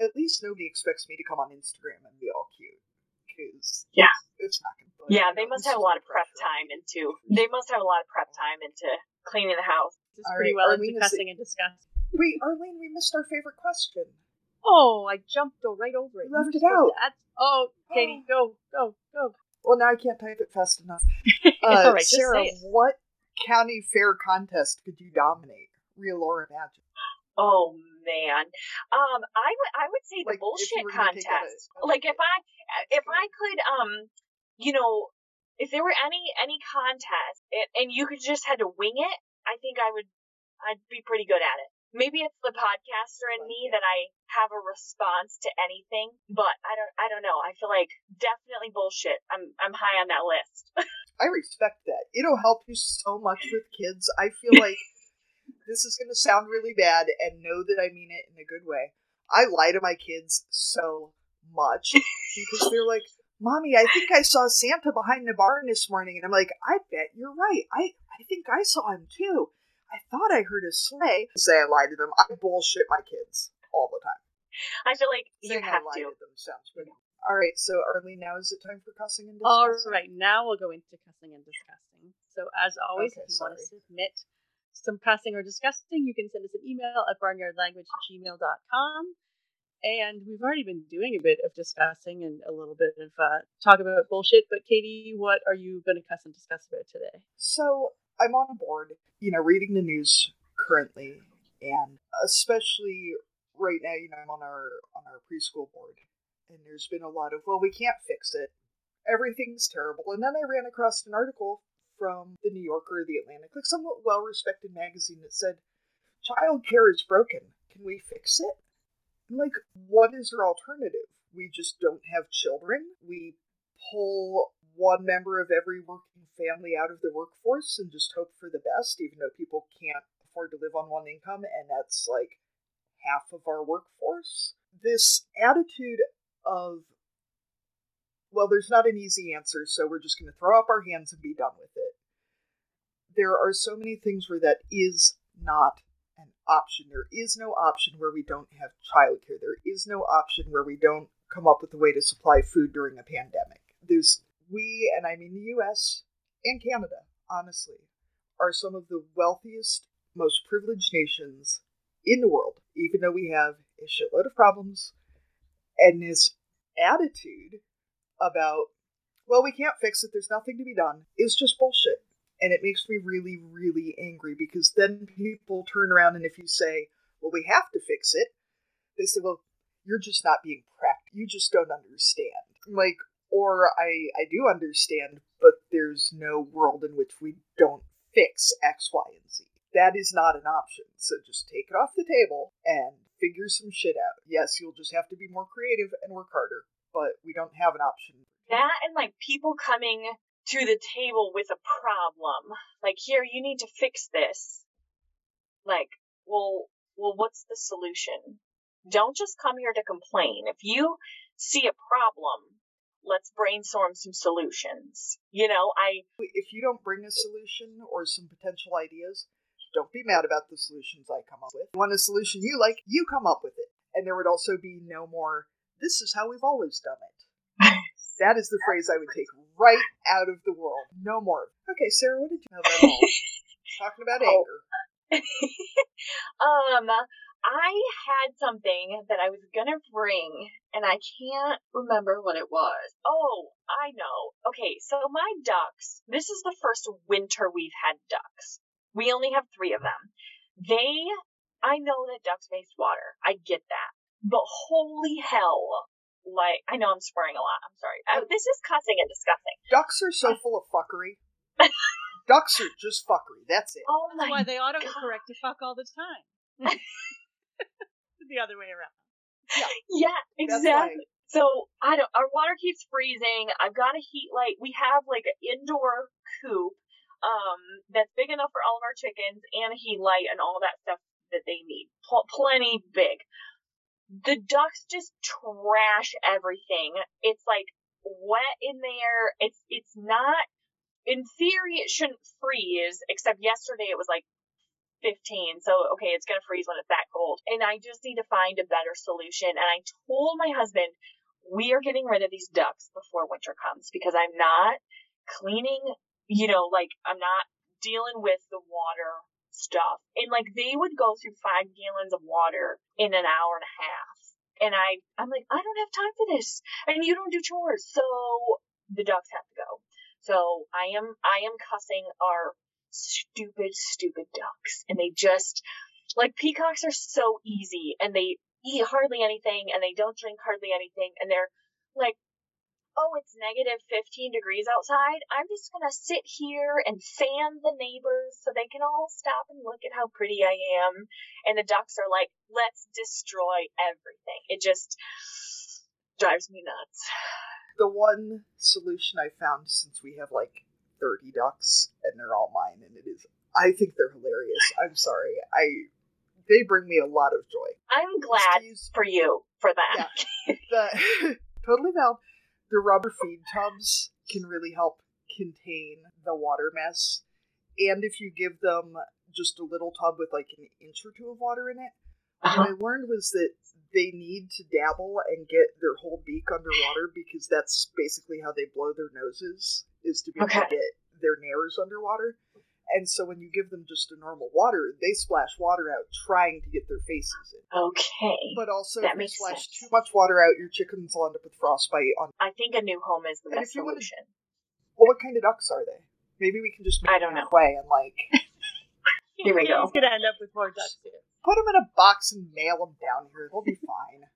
at least nobody expects me to come on Instagram and be all cute because yeah, it's not gonna. Yeah, they must have a lot of prep time into. They must have a lot of prep time into cleaning the house. Just pretty right, well into cussing and disgusting. Wait, Arlene, we missed our favorite question. Oh, I jumped right over it. You left it out. Add... Oh, Katie, <gasps> go, go, go. Well, now I can't type it fast enough. <laughs> Uh, All right, Sarah, what county fair contest could you dominate, real or imagined? Oh man, um, I would I would say the like, bullshit contest. A, like if I if I could um, you know, if there were any any contest and, and you could just had to wing it, I think I would I'd be pretty good at it maybe it's the podcaster in me that I have a response to anything, but I don't I don't know. I feel like definitely bullshit. I'm I'm high on that list. <laughs> I respect that. It'll help you so much with kids. I feel like <laughs> this is going to sound really bad and know that I mean it in a good way. I lie to my kids so much because they're like, "Mommy, I think I saw Santa behind the barn this morning." And I'm like, "I bet you're right. I I think I saw him too." I thought I heard a sleigh. Say I lie to them. I bullshit my kids all the time. I feel like you have to. to. them sounds. All right, so Arlene, now is it time for cussing and All discussing? right, now we'll go into cussing and discussing. So, as always, Okay, if you want to submit some cussing or discussing, you can send us an email at barnyardlanguage@gmail.com. And we've already been doing a bit of discussing and a little bit of uh, talk about bullshit. But, Katie, what are you going to cuss and discuss about today? So I'm on a board, you know, reading the news currently, and especially right now, you know, I'm on our on our preschool board, and there's been a lot of, well, we can't fix it, everything's terrible, and then I ran across an article from the New Yorker or the Atlantic, like somewhat well-respected magazine that said, "Child care is broken. Can we fix it?" I'm like, what is our alternative? We just don't have children. We pull one member of every working family out of the workforce and just hope for the best, even though people can't afford to live on one income, and that's like half of our workforce. This attitude of, well, there's not an easy answer, so we're just going to throw up our hands and be done with it. There are so many things where that is not an option. There is no option where we don't have childcare. There is no option where we don't come up with a way to supply food during a pandemic. There's we, and I mean the US and Canada, honestly, are some of the wealthiest, most privileged nations in the world, even though we have a shitload of problems. And this attitude about, well, we can't fix it, there's nothing to be done, is just bullshit. And it makes me really, really angry because then people turn around and if you say, well, we have to fix it, they say, well, you're just not being practical. You just don't understand. Like, or I, I do understand, but there's no world in which we don't fix X, Y, and Z. That is not an option. So just take it off the table and figure some shit out. Yes, you'll just have to be more creative and work harder, but we don't have an option. That and like people coming to the table with a problem. Like, here, you need to fix this. Like, well, well, what's the solution? Don't just come here to complain. If you see a problem, let's brainstorm some solutions. You know, I, If you don't bring a solution or some potential ideas, don't be mad about the solutions I come up with. You want a solution you like, you come up with it. And there would also be no more, this is how we've always done it. <laughs> That is the phrase I would take right out of the world. No more. Okay, Sarah, what did you know about all? <laughs> Talking about Oh. anger. <laughs> um, I had something that I was gonna bring, and I can't remember what it was. Oh, I know. Okay, so my ducks, this is the first winter we've had ducks. We only have three of them. They, I know that ducks waste water. I get that. But holy hell. Like, I know I'm swearing a lot. I'm sorry. Uh, this is cussing and disgusting. Ducks are so full of fuckery. <laughs> Ducks are just fuckery. That's it. Oh my That's why they autocorrect to fuck all the time. <laughs> the other way around. Yeah, <laughs> That's exactly. So I don't. Our water keeps freezing. I've got a heat light. We have like an indoor coop, um, that's big enough for all of our chickens and a heat light and all that stuff that they need. Pl- plenty big. The ducks just trash everything. It's like wet in there. It's it's not. In theory, it shouldn't freeze. Except yesterday it was like 15. So, okay, it's going to freeze when it's that cold. And I just need to find a better solution. And I told my husband, we are getting rid of these ducks before winter comes because I'm not cleaning, you know, like I'm not dealing with the water stuff. And like they would go through five gallons of water in an hour and a half. And I, I'm like, I don't have time for this. And you don't do chores. So the ducks have to go. So I am, I am cussing our stupid, stupid ducks. And they just, like, peacocks are so easy and they eat hardly anything and they don't drink hardly anything. And they're like, oh, it's negative 15 degrees outside. I'm just going to sit here and fan the neighbors so they can all stop and look at how pretty I am. And the ducks are like, let's destroy everything. It just drives me nuts. The one solution I found since we have like 30 ducks and they're all mine, and it is, I think they're hilarious. I'm sorry. I, they bring me a lot of joy. I'm glad Excuse- for you for that. <laughs> the <laughs> totally valid. The rubber feed tubs can really help contain the water mess, and if you give them just a little tub with like an inch or two of water in it, Uh-huh. what I learned was that they need to dabble and get their whole beak underwater because that's basically how they blow their noses is to be able Okay. to get their nares underwater. And so when you give them just a normal water, they splash water out trying to get their faces in. Okay. But also, That if you makes splash sense. too much water out, your chickens will end up with frostbite on. I think a new home is the And best if you wanna- solution. Well, what kind of ducks are they? Maybe we can just make I don't them know. halfway and like <laughs> Here we go. He's gonna end up with more ducks here. put them in a box and mail them down here. They'll be fine.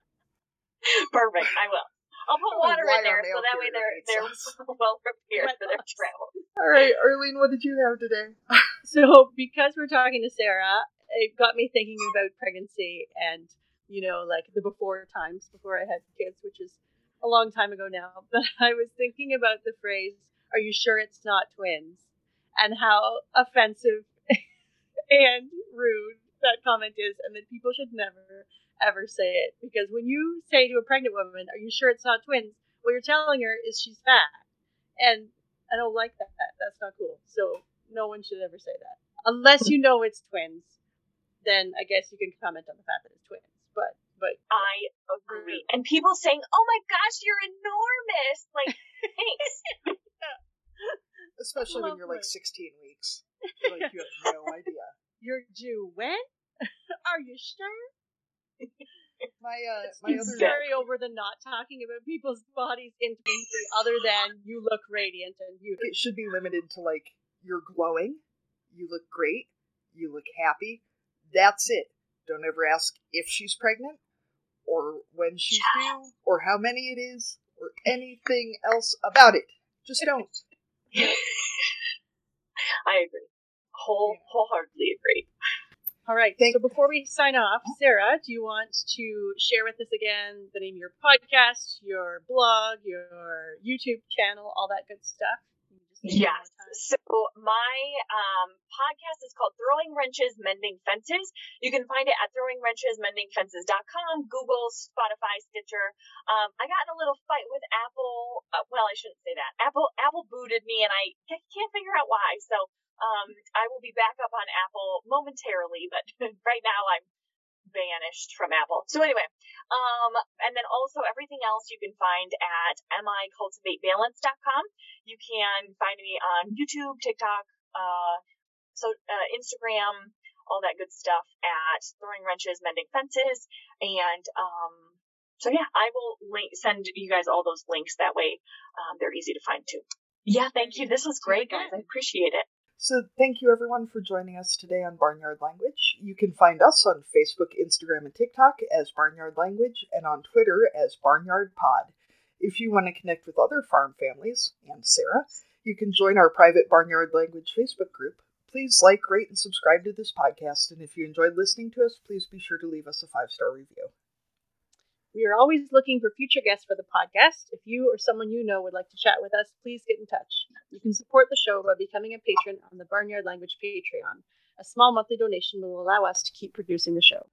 <laughs> Perfect. I will. I'll put water in there so that way they're they're <laughs> well prepared for their box. <laughs> travel. All right, Arlene, what did you have today? <laughs> So because we're talking to Sarah, it got me thinking about pregnancy and you know, like the before times before I had kids, which is a long time ago now. But I was thinking about the phrase, "Are you sure it's not twins?" and how offensive and rude that comment is, and that people should never ever say it because when you say to a pregnant woman, "Are you sure it's not twins?" what you're telling her is she's fat, and I don't like that. That's not cool. So no one should ever say that unless you know it's twins. Then I guess you can comment on the fact that it's twins. But but I agree. And people saying, "Oh my gosh, you're enormous!" Like, thanks. <laughs> Especially when you're like 16 weeks. Like you have no idea. You're due when? <laughs> Are you sure? My uh, my I'm other sorry over the not talking about people's bodies intimately, other than you look radiant and beautiful. it should be limited to like you're glowing, you look great, you look happy. That's it. Don't ever ask if she's pregnant, or when she's due, or how many it is, or anything else about it. Just <laughs> don't. I agree. Whole wholeheartedly agree. All right. Thank- so before we sign off, Sarah, do you want to share with us again the name of your podcast, your blog, your YouTube channel, all that good stuff? Can you just say it one Yes. So my um, podcast is called Throwing Wrenches Mending Fences. You can find it at throwingwrenchesmendingfences.com, Google, Spotify, Stitcher. Um, I got in a little fight with Apple. Uh, well, I shouldn't say that. Apple Apple booted me, and I ca- can't figure out why. So um, I will be back up on Apple momentarily, but <laughs> right now I'm banished from Apple. So anyway, um, and then also everything else you can find at micultivatebalance.com. You can find me on YouTube, TikTok, uh, so uh, Instagram, all that good stuff at Throwing Wrenches, Mending Fences, and um, so yeah, I will link send you guys all those links. That way, um, they're easy to find too. Yeah, thank you. This was great, guys. I appreciate it. So thank you everyone for joining us today on Barnyard Language. You can find us on Facebook, Instagram, and TikTok as Barnyard Language, and on Twitter as Barnyard Pod. If you want to connect with other farm families and Sarah, you can join our private Barnyard Language Facebook group. Please like, rate, and subscribe to this podcast. And if you enjoyed listening to us, please be sure to leave us a five star review. We are always looking for future guests for the podcast. If you or someone you know would like to chat with us, please get in touch. You can support the show by becoming a patron on the Barnyard Language Patreon. A small monthly donation will allow us to keep producing the show.